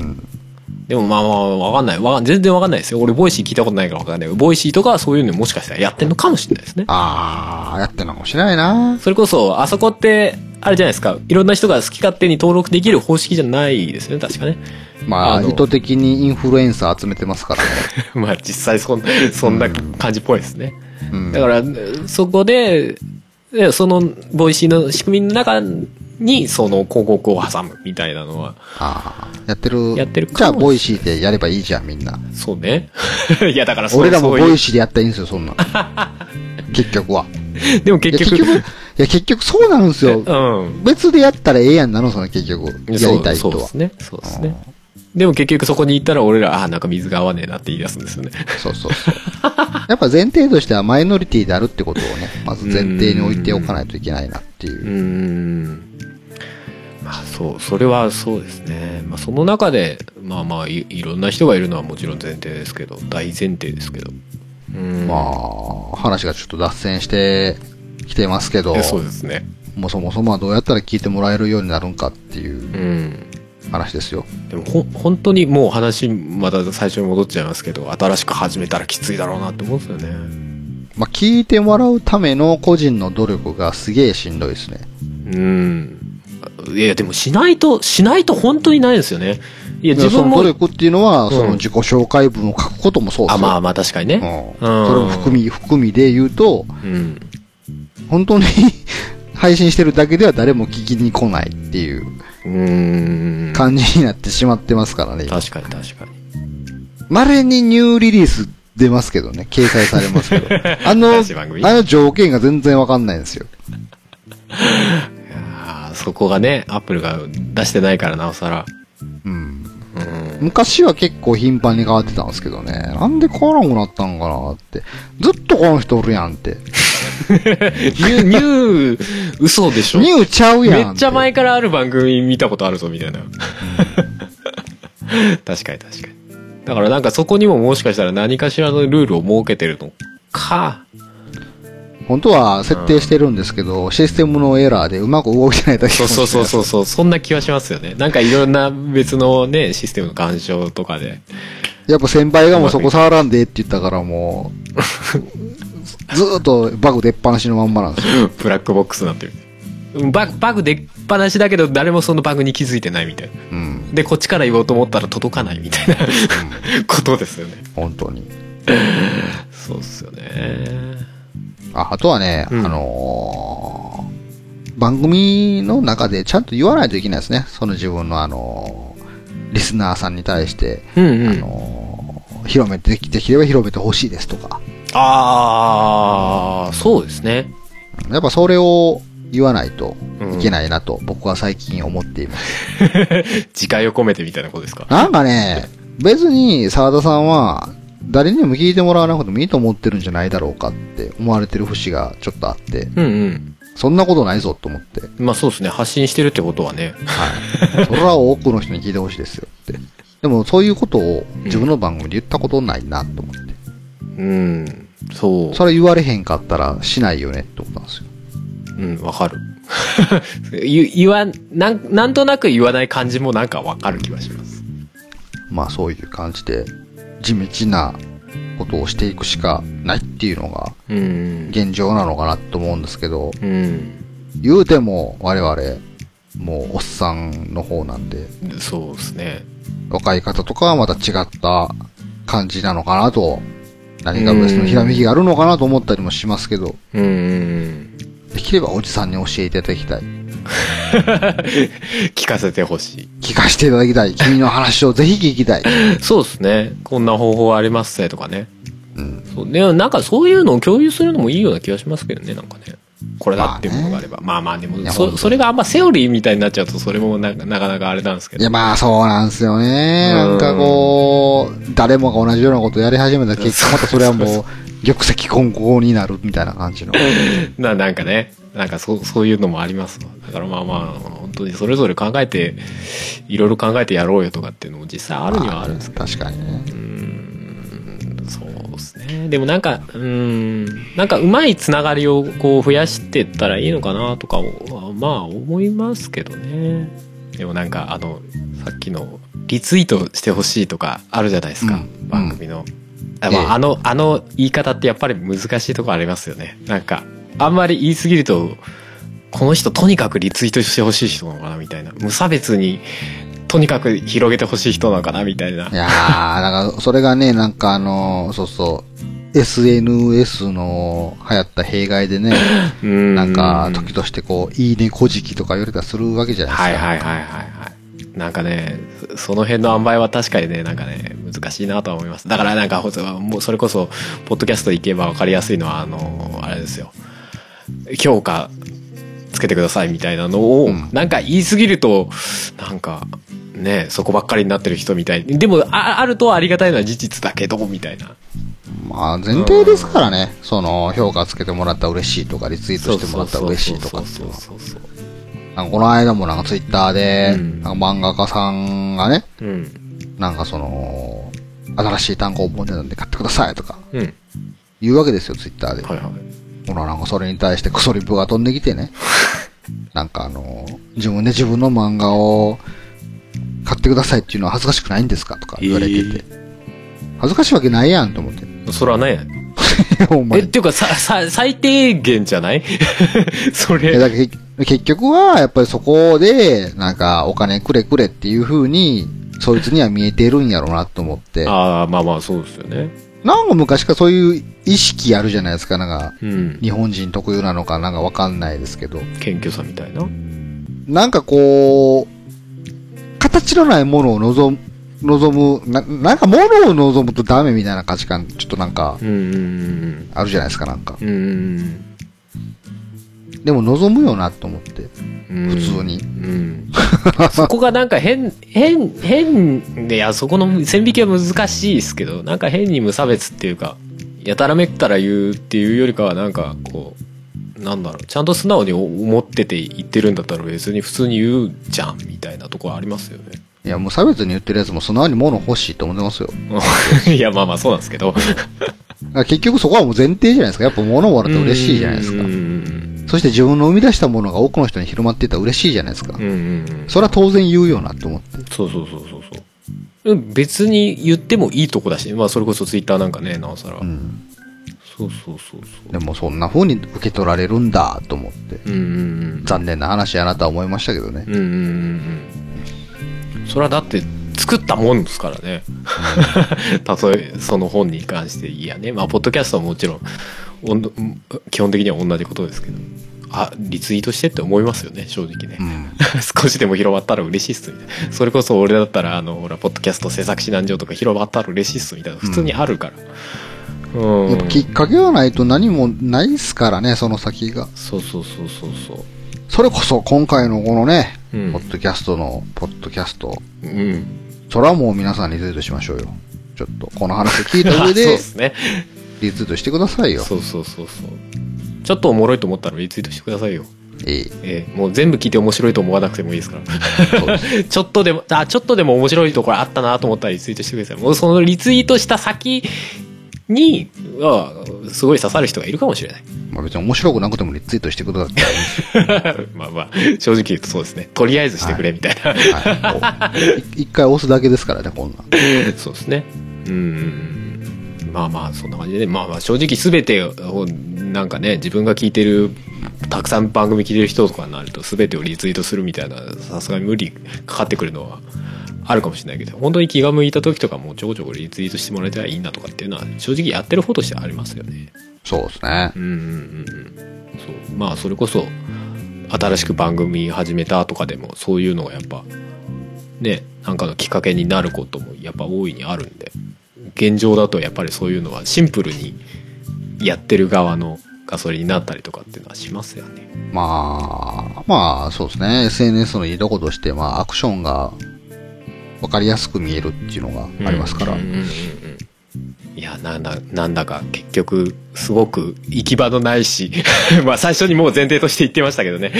でもまあまあ、わかんない。わ全然わかんないですよ。俺、ボイシー聞いたことないからわかんない。ボイシーとかそういうのもしかしたらやってんのかもしれないですね。あー、やってんのかもしれないな。それこそ、あそこって、あれじゃないですか。いろんな人が好き勝手に登録できる方式じゃないですよね、確かね。まあ、あの意図的にインフルエンサー集めてますからね。まあ、実際そん、そんな感じっぽいですね。うんだから、そこで、でその、ボイシーの仕組みの中に、その広告を挟むみたいなのは、あーやってる。やってるじゃあ、ボイシーでやればいいじゃん、みんな。そうね。いや、だからそう俺らもボイシーでやったらいいんですよ、そんなん。結局は。でもいや、結局、結局、いや、結局そうなんですよ。うん。別でやったらええやんなの、その結局。やりたい人はそうです。ね。そうですね。でも結局そこに行ったら俺ら、ああ、なんか水が合わねえなって言い出すんですよね。そうそうそう。やっぱ前提としてはマイノリティであるってことをね、まず前提に置いておかないといけないなっていうーん。まあそう、それはそうですね。まあその中で、まあまあいいろんな人がいるのはもちろん前提ですけど、大前提ですけど。うん。まあ、話がちょっと脱線してきてますけどえ、そうですね。もうそもそもはどうやったら聞いてもらえるようになるんかっていううん。話ですよ。でもほ本当にもう話また最初に戻っちゃいますけど新しく始めたらきついだろうなって思うんですよねまあ、聞いてもらうための個人の努力がすげえしんどいですね。うんいやでもしないとしないと本当にないですよねいや自そ分もの努力っていうのは、んその自己紹介文を書くこともそうですよ。あまあまあ確かにねうん。それも含み、含みで言うと、うん本当に配信してるだけでは誰も聞きに来ないっていううん感じになってしまってますからね。確かに確かに稀にニューリリース出ますけどね、掲載されますけど。あの、あの条件が全然わかんないんですよ。そこがねアップルが出してないからなおさらうん。うん昔は結構頻繁に変わってたんですけどね。なんで変わらんくなったんかなって。ずっとこの人おるやんって。ニューニュー嘘でしょニューちゃうやんめっちゃ前からある番組見たことあるぞみたいな 確かに確かにだからなんかそこにももしかしたら何かしらのルールを設けてるのか本当は設定してるんですけど、システムのエラーでうまく動いてないだけかそうそうそうそうそう。そんな気はしますよね。なんかいろんな別のねシステムの干渉とかで。やっぱ先輩がもうそこ触らんでって言ったからもう、ずーっとバグ出っ放しのまんまなんですよ。ブラックボックスになってる。バグバグ出っ放しだけど誰もそのバグに気づいてないみたいな。うん。でこっちから言おうと思ったら届かないみたいな。ことですよね。本当に。そうっすよねあ、あとはね、うんあのー番組の中でちゃんと言わないといけないですね。その自分のあのーリスナーさんに対して、うんうんあのー広めて、できれば広めてほしいですとか。ああ、そうですね。やっぱそれを言わないとうんいけないなと僕は最近思っています。自戒を込めてみたいなことですか？なんかね、別に沢田さんは誰にも聞いてもらわなくてもいいと思ってるんじゃないだろうかって思われてる節がちょっとあって、うんうん。そんなことないぞと思って。まあそうですね。発信してるってことはね。はい。それは多くの人に聞いてほしいですよって。でもそういうことを自分の番組で言ったことないなと思って。うん。そう。それ言われへんかったらしないよねって思ったんですよ。うん、わかる。言言わなん、なんとなく言わない感じもなんかわかる気がします。まあそういう感じで、地道なことをしていくしかないっていうのがうん。現状なのかなと思うんですけど、うん。言うても我々、もうおっさんの方なんで、そうですね。若い方とかはまた違った感じなのかなと、何か別のひらめきがあるのかなと思ったりもしますけど、うんうん。できればおじさんに教えていただきたい。聞かせてほし聞かせていただきたい。君の話をぜひ聞きたい。い。そうですね。こんな方法ありますねとかね。うん。そうね、なんかそういうのを共有するのもいいような気がしますけどね、なんかね。これだっていうものがあれば。まあまあでもそ、それがあんまセオリーみたいになっちゃうと、それもななかなかあれなんですけど。いや、まあそうなんですよね。うんなんかこう、誰もが同じようなことやり始めたら結果またそれはもう、玉石混合になるみたいな感じの。ななんかね、なんかそうそういうのもありますわだからまあまあ、本当にそれぞれ考えて、いろいろ考えてやろうよとかっていうのも実際あるにはあるんですけど。確かにね。そうですね。でもなんか、うん、なんかうまいつながりをこう増やしていったらいいのかなとかは、まあ思いますけどね。でもなんかあのさっきのリツイートしてほしいとかあるじゃないですか、うん番組の、あまあええあのあの言い方ってやっぱり難しいとこありますよねなんかあんまり言い過ぎるとこの人とにかくリツイートしてほしい人なのかなみたいな。無差別にとにかく広げてほしい人なのかなみたいな。いやー、なんか、それがね、なんかあの、そうそう、SNS の流行った弊害でね、うん。なんか、時としてこう、いいねこじきとか言われたりするわけじゃないですか。はいはいはいはいはい。なんかねそその辺の塩梅は確かにねなんかね難しいなとは思います。だからなんかもうそれこそポッドキャスト行けば分かりやすいのはあのあれですよ評価つけてくださいみたいなのを、うん。なんか言い過ぎるとなんかねそこばっかりになってる人みたい。でもああるとはありがたいのは事実だけどみたいな。まあ、前提ですからね、その、評価つけてもらったら嬉しいとか、リツイートしてもらったら嬉しいとかっていうこの間もなんかツイッターで、うんなんか漫画家さんがね、うんなんかその、新しい単行本でなんで買ってくださいとかうん言うわけですよ、ツイッターで。はいはいほら、なん。かそれに対してクソリップが飛ん。できてね。なん。かあの、自分で自分の漫画を買ってくださいっていうのは恥ずかしくないん。ですかとか言われてて。恥ずかしいわけないやん。と思って。それはねえ、お前。っていうか、さ、さ、最低限じゃないそれ。えだけ結局は、やっぱりそこで、なん。か、お金くれくれっていう風に、そいつには見えてるん。やろうなと思って。ああ、まあまあ、そうですよね。なんか昔からそういう意識あるじゃないですか。なんか、うん。日本人特有なのかなんかわかんないですけど。謙虚さみたいな？なんかこう、形のないものを望む、望む、な、なんか物を望むとダメみたいな価値観、ちょっとなんか、あるじゃないですか、なんか。うん。うんでも望むよなと思って、うん。普通にう。ん。そこがなんか変、変、変で、いや、そこの線引きは難しいですけど、なんか変に無差別っていうか、やたらめったら言うっていうよりかは、なんかこう、なんだろう、ちゃんと素直に思ってて言ってるんだったら別に普通に言うじゃん、みたいなところありますよね。いや、もう差別に言ってるやつも素直に物欲しいと思ってますよ。いや、まあまあそうなんですけど。結局そこはもう前提じゃないですか。やっぱ物もらって嬉しいじゃないですかそして自分の生み出したものが多くの人に広まっていったら嬉しいじゃないですかうん。うんうんうん。それは当然言うよなって思って。そうそうそうそうそう。うん別に言ってもいいとこだし、まあそれこそツイッターなんかね、なおさら。うん。そうそうそうそう。でもそんな風に受け取られるんだと思って。うんうんうん。残念な話やなとは思いましたけどね。うんうんうんうん。それはだって作ったもんですからね。たとえその本に関していやね。まあポッドキャストはもちろん基本的には同じことですけど。あ、リツイートしてって思いますよね、正直ね。うん。少しでも広まったら嬉しいっすみたいな。それこそ俺だったら、あの、ほら、ポッドキャスト制作指南所とか広まったら嬉しいっすみたいな。普通にあるから。うん。やっぱきっかけがないと何もないっすからね、その先が。そうそうそうそうそう。それこそ今回のこのね、うんポッドキャストの、ポッドキャスト。うん。それはもう皆さんリツイートしましょうよ。ちょっと、この話聞いた上 あそうでで、すね。リツイートしてくださいよ。そうそうそうそう。ちょっとおもろいと思ったらリツイートしてくださいよ。いい。ええもう全部聞いて面白いと思わなくてもいいですから。ちょっとでも、あ、ちょっとでも面白いところあったなと思ったらリツイートしてください。もうそのリツイートした先に、あすごい刺さる人がいるかもしれない。まあ別に面白くなくてもリツイートしてください。まあまあ、正直言うとそうですね。とりあえずしてくれみたいな。はいい一回押すだけですからね、こんなん。そうですね。うん。まあまあ、そんな感じで。まあまあ、正直全てを、なんかね、自分が聞いてる、たくさん番組聞いてる人とかになると、全てをリツイートするみたいな、さすがに無理かかってくるのは、あるかもしれないけど、本当に気が向いた時とかもちょこちょこリツイートしてもらえたらいいなとかっていうのは、正直やってる方としてありますよね。そうですね。うんうんうん。そう。まあ、それこそ、新しく番組始めたとかでも、そういうのがやっぱ、ね、なんかのきっかけになることもやっぱ大いにあるんで、現状だとやっぱりそういうのはシンプルにやってる側のガソリンになったりとかっていうのはしますよね。まあ、まあ、そうですね。SNS のいいとことして、まあ、アクションが分かりやすく見えるっていうのがありますから。うんうんうんうんいやなんだなんだか結局すごく行き場のないしまあ最初にもう前提として言ってましたけどね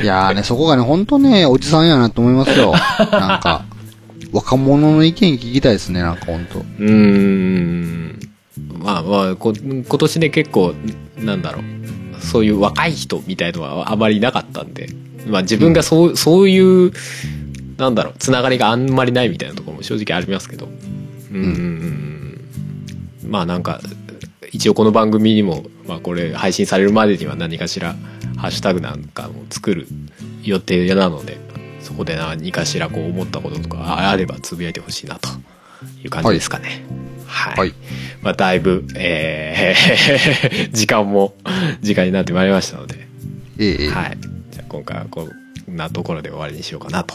いやーね、そこがね、ほんとね、おじさんやなと思いますよ。なんか、若者の意見聞きたいですね、なんかほんと。うーん。まあまあこ今年ね結構なんだろう。そういう若い人みたいのはあまりいなかったんで、まあ、自分がそう,、そういうなんだろう。つながりがあんまりないみたいなところも正直ありますけど。うん。うん。まあなんか一応この番組にも、まあ、これ配信されるまでには何かしらハッシュタグなんかも作る予定なのでそこで何かしらこう思ったこととかあればつぶやいてほしいなという感じですかね。はい。はいまあ、だいぶ、えー 時間も時間になってまいりましたので、ええええはい。じゃあ今回はこんなところで終わりにしようかなと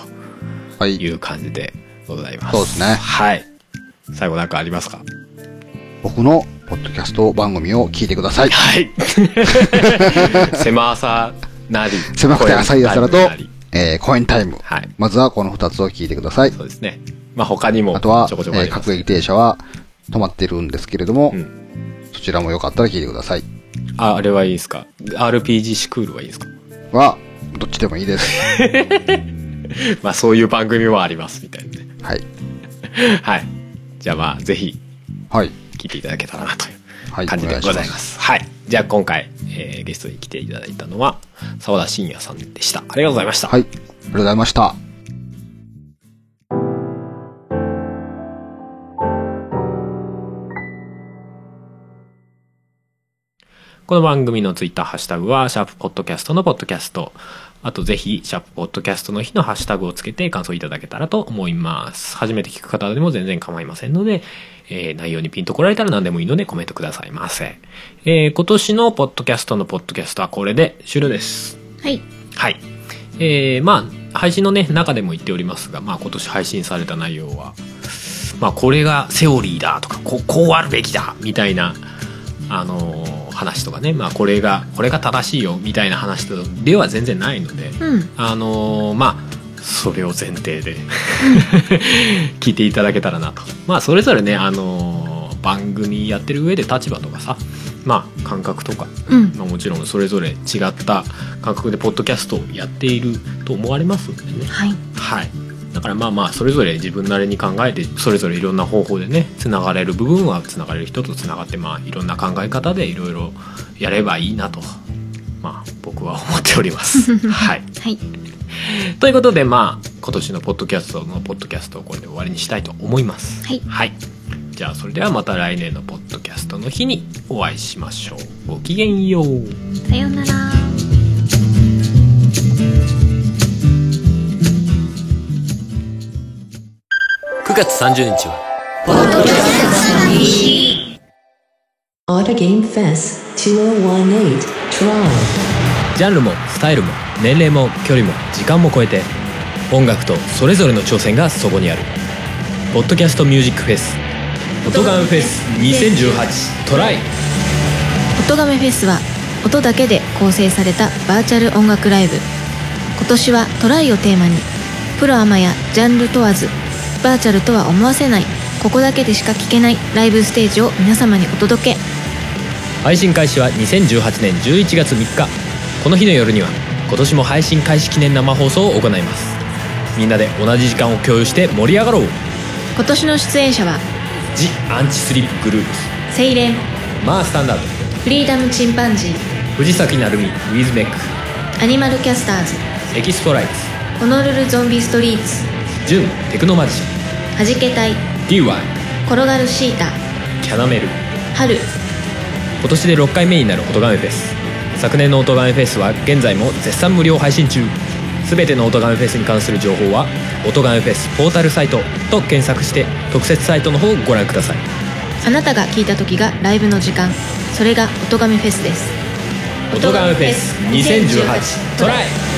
はい。いう感じでございます。そうですねはい。最後なんかありますか？僕のポッドキャスト番組を聞いてください。はい。狭さなり。狭くて浅いやつらと声なり、えー、コインタイム。はい。まずはこの二つを聞いてください。そうですね。まあ他にもあとは、ちょこちょこあえー、ります各駅停車は止まってるんですけれども、うんそちらもよかったら聞いてください。あ、あれはいいですか ?RPG シクールはいいですか？は、どっちでもいいです。まあそういう番組もありますみたいなね。はい。はい。じゃあまあぜひはい。聞いていただけたらなというはい。感じでございます。しはい。じゃあ今回、えーゲストに来ていただいたのは沢田信也さんでした。ありがとうございました。はい。ありがとうございました。この番組のツイッターハッシュタグは、シャープポッドキャストのポッドキャスト。あとぜひ、シャープポッドキャストの日のハッシュタグをつけて感想いただけたらと思います。初めて聞く方でも全然構いませんので、えー内容にピンと来られたら何でもいいのでコメントくださいませ。えー今年のポッドキャストのポッドキャストはこれで終了です。はい。はい。えー、まあ、配信のね、中でも言っておりますが、まあ今年配信された内容は、まあこれがセオリーだとか、こうこうあるべきだみたいな、あのー話とかね、まあこれが、これが正しいよみたいな話では全然ないので、うん。あのーまあ、それを前提で 聞いていただけたらなと。まあそれぞれね、あのー番組やってる上で立場とかさ、まあ感覚とか、うん。まあ、もちろんそれぞれ違った感覚でポッドキャストをやっていると思われますのでねはい。はいだからまあまあそれぞれ自分なりに考えてそれぞれいろんな方法でねつながれる部分はつながれる人とつながってまあいろんな考え方でいろいろやればいいなとまあ僕は思っております。はい。はい。ということでまあ今年のポッドキャストのポッドキャストをこれで終わりにしたいと思います。はい。はい。じゃあそれではまた来年のポッドキャストの日にお会いしましょう。ごきげんよう。さようなら。9月30日は。Auto Game Fest 2018 Toronto. ジャンルもスタイルも年齢も距離も時間も超えて音楽とそれぞれの挑戦がそこにある。ポッドキャストミュージックフェス「音ガンフェス2018トライ。音亀フェスは音だけで構成されたバーチャル音楽ライブ。今年はトライをテーマに。プロアマやジャンル問わずバーチャルとは思わせない。ここだけでしか聴けないライブステージを皆様にお届け」配信開始は2018年11月3日この日の夜には今年も配信開始記念生放送を行います。みんなで同じ時間を共有して盛り上がろう。今年の出演者は「ジ・アンチスリップグループ。セイレン。マースタンダード。フリーダムチンパンジー。藤崎鳴海ウィズメック。アニマルキャスターズ。エキストライツ。ホノルルゾンビストリーツ。ジュンテクノマジシャンはじけたい。DY 転がるシータ。キャナメル。春。今年で6回目になる音ガメフェス昨年の音ガメフェスは現在も絶賛無料配信中。全ての音ガメフェスに関する情報は「音ガメフェスポータルサイト」と検索して特設サイトの方をご覧ください。あなたが聞いた時がライブの時間。それが音亀フェスです。音ガメフェス2018トライ